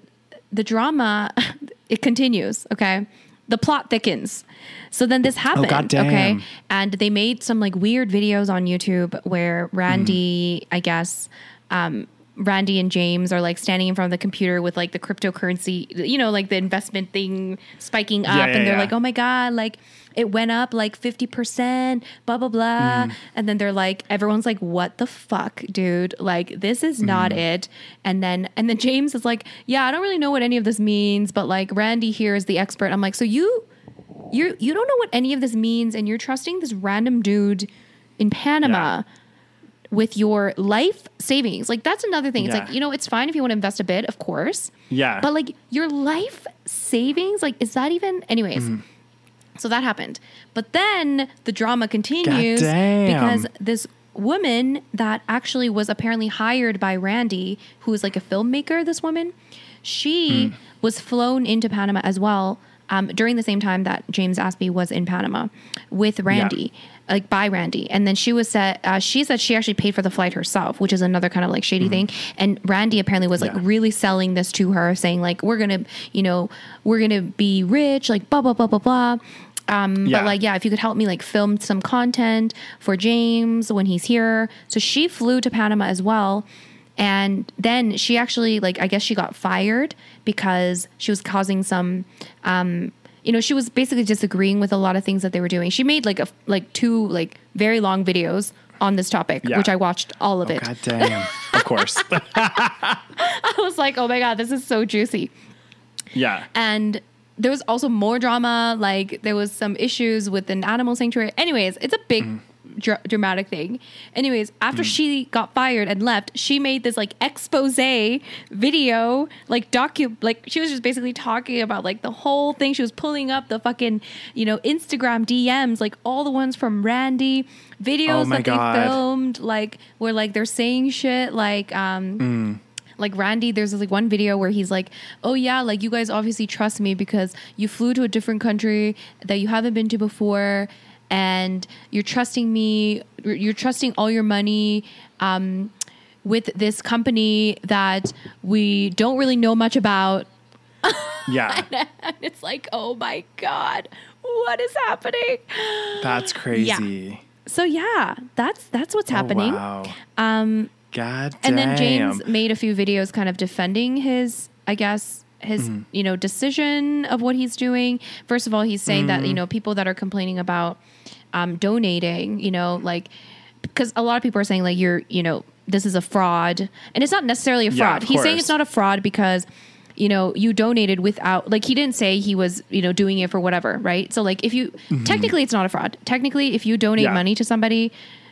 the drama it continues okay the plot thickens. So then this happened Oh, okay and they made some like weird videos on youtube where randy i guess um randy and james are like standing in front of the computer with like the cryptocurrency you know like the investment thing spiking up Yeah, and they're yeah. like oh my god like it went up like 50% blah blah blah Mm. and then they're like everyone's like what the fuck dude like this is not Mm-hmm. it and then and then james is like yeah i don't really know what any of this means but like randy here is the expert i'm like so you you you don't know what any of this means and you're trusting this random dude in panama Yeah. With your life savings like that's another thing it's Yeah. like you know it's fine if you want to invest a bit of course Yeah. but like your life savings like is that even anyways Mm-hmm. so that happened. But then the drama continues because this woman that actually was apparently hired by Randy, who is like a filmmaker, this woman, she Hmm. was flown into Panama as well um, during the same time that James Aspey was in Panama with Randy. Like by Randy, and then she was said. Uh, she said she actually paid for the flight herself, which is another kind of like shady thing. And Randy apparently was like Hmm. Really selling this to her, saying like, "We're gonna, you know, we're gonna be rich, like blah blah blah blah blah." Um, Yeah. But like, yeah, if you could help me like film some content for James when he's here. So she flew to Panama as well. And then she actually, like, I guess she got fired because she was causing some, um, you know, she was basically disagreeing with a lot of things that they were doing. She made like a like two like very long videos on this topic, Yeah. which I watched all of oh, it. God damn. of course. I was like, oh my god, this is so juicy. yeah. and there was also more drama like there was some issues with an animal sanctuary anyways it's a big mm. Dra- dramatic thing. Anyways after she got fired and left she made this like expose video like docu like she was just basically talking about like the whole thing. She was pulling up the fucking you know instagram dms like all the ones from randy. Videos Oh that God. they filmed like where like they're saying shit like um like Randy, there's like one video where he's like, "Oh yeah, like you guys obviously trust me because you flew to a different country that you haven't been to before, and you're trusting me. You're trusting all your money um, with this company that we don't really know much about." Yeah. And it's like, oh my god, what is happening? That's crazy. Yeah. So yeah, that's that's what's happening. Oh, happening. wow. Um. God damn. and then James made a few videos kind of defending his, I guess, his Mm-hmm. you know decision of what he's doing. First of all, he's saying that Mm-hmm. you know people that are complaining about um, donating, you know, like because a lot of people are saying like you're you know this is a fraud, and it's not necessarily a fraud. of he's saying it's not a fraud because you know you donated without like he didn't say he was you know doing it for whatever right so like if you technically it's not a fraud technically if you donate Mm-hmm. Yeah. money to somebody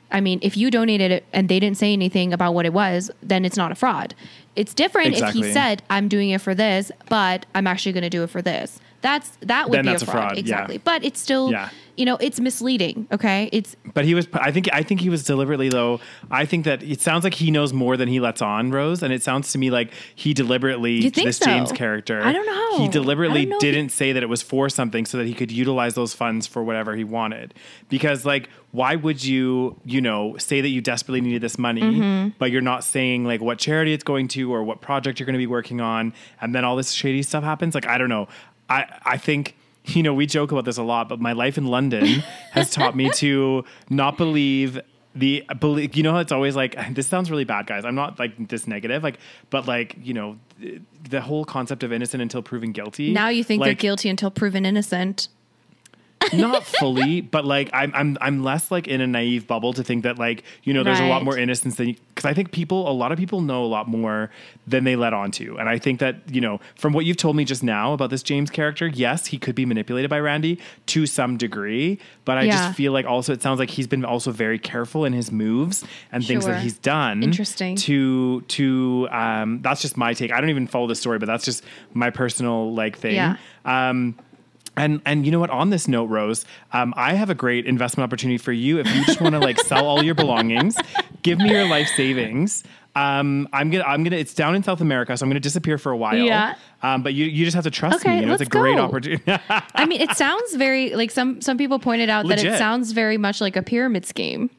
I mean, if you donated it and they didn't say anything about what it was, then it's not a fraud. It's different if he said, "I'm doing it for this, but I'm actually going to do it for this." That's that would Then be a a fraud, fraud, yeah. exactly. But it's still, Yeah. You know, it's misleading. Okay, it's But he was. I think. I think he was deliberately though. I think that it sounds like he knows more than he lets on, Rose. And it sounds to me like he deliberately. This so? James character. I don't know. He deliberately know didn't say that it was for something so that he could utilize those funds for whatever he wanted. Because like, why would you, you know, say that you desperately needed this money, Mm-hmm. but you're not saying like what charity it's going to or what project you're going to be working on, and then all this shady stuff happens? Like, I don't know. I I think you know, we joke about this a lot, but my life in London has taught me to not believe the believe. You know, how it's always like this sounds really bad, guys. I'm not like this negative, like, but like you know, the whole concept of innocent until proven guilty. now you think they're guilty until proven innocent. Not fully, but like I'm I'm I'm less like in a naive bubble to think that like you know there's a lot more innocence than because I think people a lot of people know a lot more than they let on to, and I think that you know from what you've told me just now about this James character, yes, he could be manipulated by Randy to some degree, but I Yeah. just feel like also it sounds like he's been also very careful in his moves and things that he's done. Interesting. to to um that's just my take. I don't even follow the story, but that's just my personal like thing. Yeah. Um, And and you know what? On this note, Rose, um, I have a great investment opportunity for you. If you just want to like sell all your belongings, give me your life savings. Um, I'm gonna I'm gonna. It's down in South America, so I'm gonna disappear for a while. Yeah. Um, but you you just have to trust Okay, me. You know, it's a great go. opportunity. I mean, it sounds very like some some people pointed out that it sounds very much like a pyramid scheme.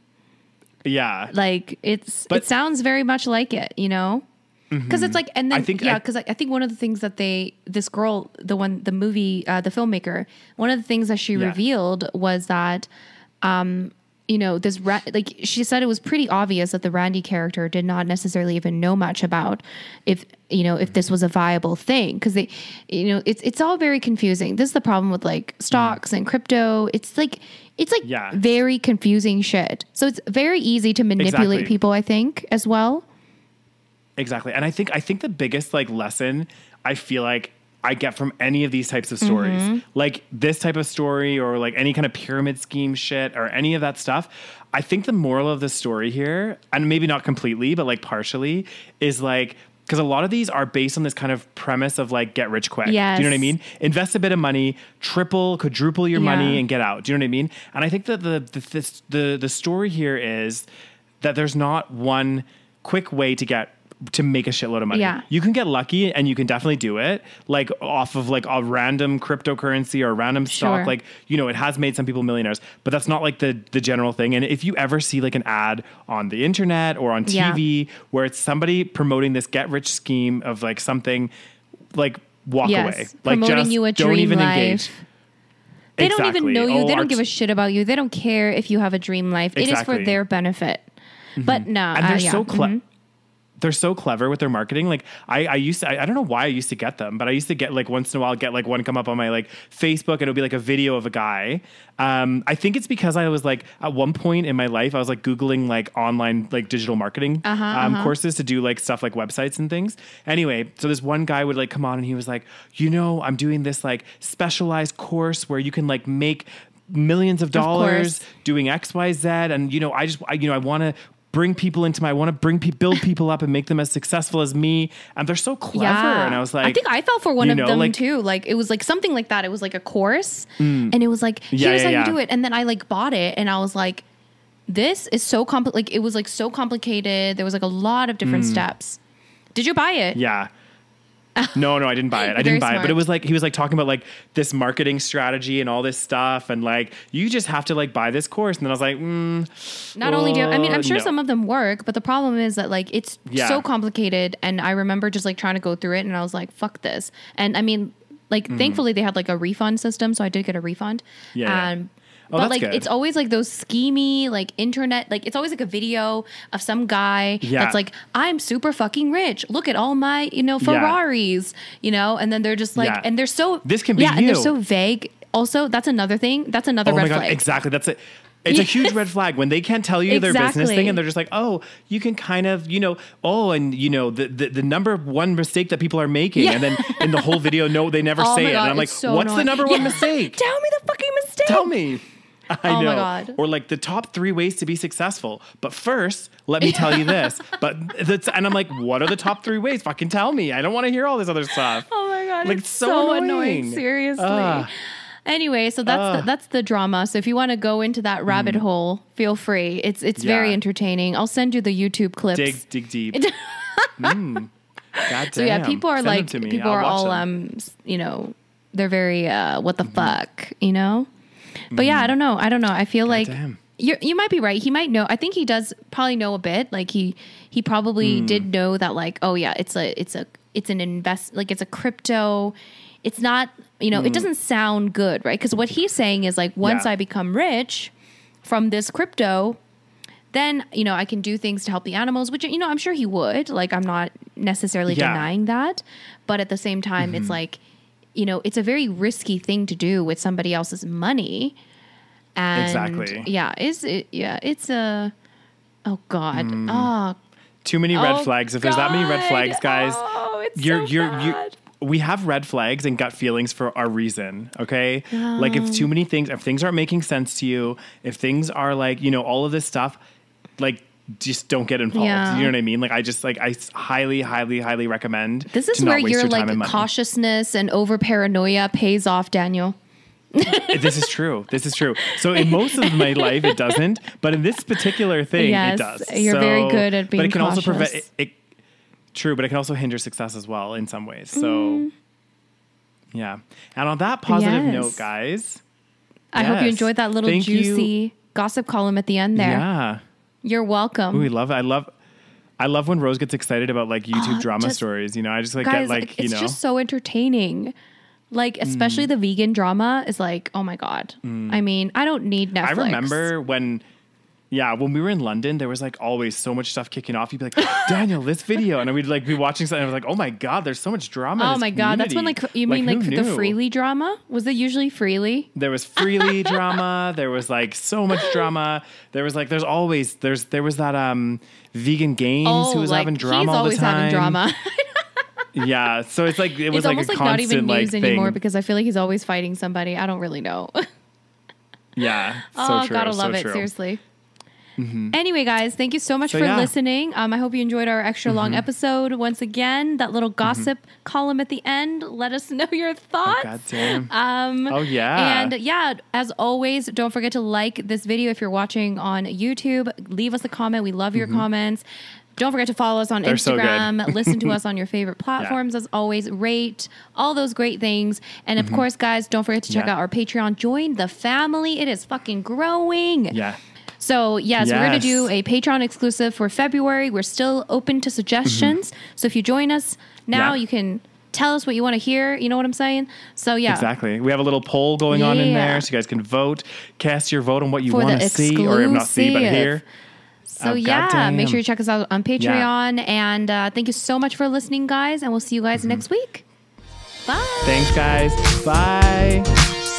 yeah. Like it's But- it sounds very much like it, you know? Because it's like, and then I think yeah, because I, I think one of the things that they, this girl, the one, the movie, uh, the filmmaker, one of the things that she Yeah. revealed was that, um, you know, this ra- like she said it was pretty obvious that the Randy character did not necessarily even know much about if you know if this was a viable thing because they, you know, it's it's all very confusing. This is the problem with like stocks and crypto. It's like it's like Yeah. very confusing shit. So it's very easy to manipulate Exactly. people. I think as well. Exactly. And I think I think the biggest like lesson I feel like I get from any of these types of stories, Mm-hmm. like this type of story or like any kind of pyramid scheme shit or any of that stuff, I think the moral of the story here, and maybe not completely, but like partially, is like because a lot of these are based on this kind of premise of like get rich quick. Do you know what I mean? Invest a bit of money, triple, quadruple your money, and get out. Do you know what I mean? And I think that the the this, the the story here is that there's not one quick way to get to make a shitload of money. Yeah. You can get lucky and you can definitely do it like off of like a random cryptocurrency or a random stock Sure. like you know it has made some people millionaires but that's not like the the general thing and if you ever see like an ad on the internet or on Yeah. TV where it's somebody promoting this get rich scheme of like something like walk Yes. away like Promoting just you a don't even life. engage They don't even know you. Oh, they don't give a shit about you. They don't care if you have a dream life. It is Exactly. Mm-hmm. for their benefit. But no, and uh, they're yeah. so cle- Mhm. They're so clever with their marketing. Like I, I used to, I, I don't know why I used to get them, but I used to get like once in a while get like one come up on my like Facebook and it'll be like a video of a guy. Um, I think it's because I was like at one point in my life I was like googling like online like digital marketing Uh-huh, um, courses to do like stuff like websites and things. Anyway, so this one guy would like come on and he was like, you know, I'm doing this like specialized course where you can like make millions of dollars course. doing X, Y, Z, and you know, I just, I, you know, I want to bring people into my, I want to bring, pe- build people up and make them as successful as me, and they're so clever. And I was like, I think I fell for one of know, them like- too. Like it was like something like that. It was like a course, and it was like here's yeah, how yeah. you do it. And then I like bought it, and I was like, this is so compli Like it was like so complicated. There was like a lot of different steps. Did you buy it? Mm. Yeah. No, no, I didn't buy it. I didn't buy it. But it was like he was like talking about like this marketing strategy and all this stuff, and like you just have to like buy this course. And then I was like, mm, Not only do I mean, I'm sure no. some of them work, but the problem is that like it's Yeah. so complicated. And I remember just like trying to go through it, and I was like, "Fuck this!" And I mean, like thankfully they had like a refund system, so I did get a refund. Mm-hmm. Yeah, yeah. Oh, but like good. it's always like those schemy like internet like it's always like a video of some guy Yeah. that's like I'm super fucking rich. Look at all my you know Yeah. Ferraris, you know, and then they're just like Yeah. and they're so This can be yeah, and they're so vague. Also, that's another thing. That's another Oh red my god, flag. exactly. That's it. It's a huge red flag when they can't tell you their business thing and they're just like, oh, you can kind of, you know, oh, and you know, the the, the number one mistake that people are making, Yeah. and then in the whole video, no, they never Oh say it, God, and I'm like, so what's the number one Yeah. mistake? Tell me the fucking mistake. Tell me. I Oh my know. God. Or like the top three ways to be successful. But first, let me tell you this. But that's and I'm like, what are the top three ways? Fucking tell me. I don't want to hear all this other stuff. Oh my god, Like, it's so so, annoying. annoying. Seriously. Ah. Anyway, so that's Ah. the, that's the drama. So if you want to go into that rabbit hole, feel free. It's it's very Mm. Entertaining. I'll send you the YouTube clips. Dig, dig deep. mm. God so yeah, people are Send like to me. people I'll are all them. um you know they're very uh what the Mm-hmm. fuck you know. But yeah, I don't know. I don't know. I feel like damn. you you might be right. He might know. I think he does probably know a bit. Like he he probably Hmm. did know that like oh yeah, it's a it's a it's an invest like it's a crypto. It's not you know it doesn't sound good right because what he's saying is like once Hmm. Yeah. I become rich from this crypto. Then you know I can do things to help the animals, which you know I'm sure he would. Like I'm not necessarily Yeah. denying that, but at the same time, it's like you know it's a very risky thing to do with somebody else's money. And Exactly. Yeah, it's it, yeah, it's a oh god. Oh, Too many red oh, flags. If there's that many red flags, guys, Oh, it's you're so you're you bad. we have red flags and gut feelings for a reason okay like if too um. many things if things aren't making sense to you if things are like you know all of this stuff like just don't get involved Yeah. you know what i mean like i just like I highly highly highly recommend This is where your time like and cautiousness and over paranoia pays off, Daniel. this is true. This is true. So in most of my life, it doesn't, but in this particular thing, Yes, it does. you're very good at being. But it can also prevent it, it. True, but it can also hinder success as well in some ways. So, Mm. yeah. And on that positive Yes. note, guys, I hope you enjoyed that little Thank you. juicy gossip column at the end there. yeah, You're welcome. Ooh, we love it. I love. I love when Rose gets excited about like YouTube Oh, drama just- stories. You know, I just like Guys, get like you know, it's just so entertaining. Like, especially the vegan drama is like, oh my God. I mean, I don't need Netflix. Mm. I remember when, yeah, when we were in London, there was like always so much stuff kicking off. You'd be like, Daniel, this video, and we'd like be watching something. And I was like, oh my god, there's so much drama. Oh my God. That's when, like, community." you mean like the? Freelee drama? Was it usually Freelee? There was Freelee drama. There was like so much drama. There was like there's always there's there was that um Vegan Gains who was having drama Oh, he's all always the time. having drama. Yeah, so it's like it was it's like almost like not even news like anymore thing. because I feel like he's always fighting somebody. I don't really know. yeah, so oh, true. gotta so love it. true. Mm-hmm. Anyway, guys, thank you so much So, for yeah. Mm-hmm. listening. Um, I hope you enjoyed our extra long episode. Once again, that little gossip column at the end. Let us know your thoughts. God damn. Um, Oh, yeah. And yeah, as always, don't forget to like this video if you're watching on YouTube. Leave us a comment. We love your comments. Don't forget to follow us on Mm-hmm. They're so. Instagram. Listen to us on your favorite platforms as always. Rate all those great things. And of course, guys, don't forget to check Mm-hmm. Yeah. out our Patreon. Join the family. It is fucking growing. Yeah. So yes, we're gonna do a Patreon exclusive for February. We're still open to suggestions. So if you join us now, Mm-hmm. Yeah. you can tell us what you want to hear. You know what I'm saying? So yeah, Exactly. We have a little poll going on in there, so you guys can vote, cast your vote on what you For want to see, or if not see, but hear. So Oh, yeah, goddamn. make sure you check us out on Patreon. And uh, thank you so much for listening, guys. And we'll see you guys next week. Bye. Thanks, guys. Bye.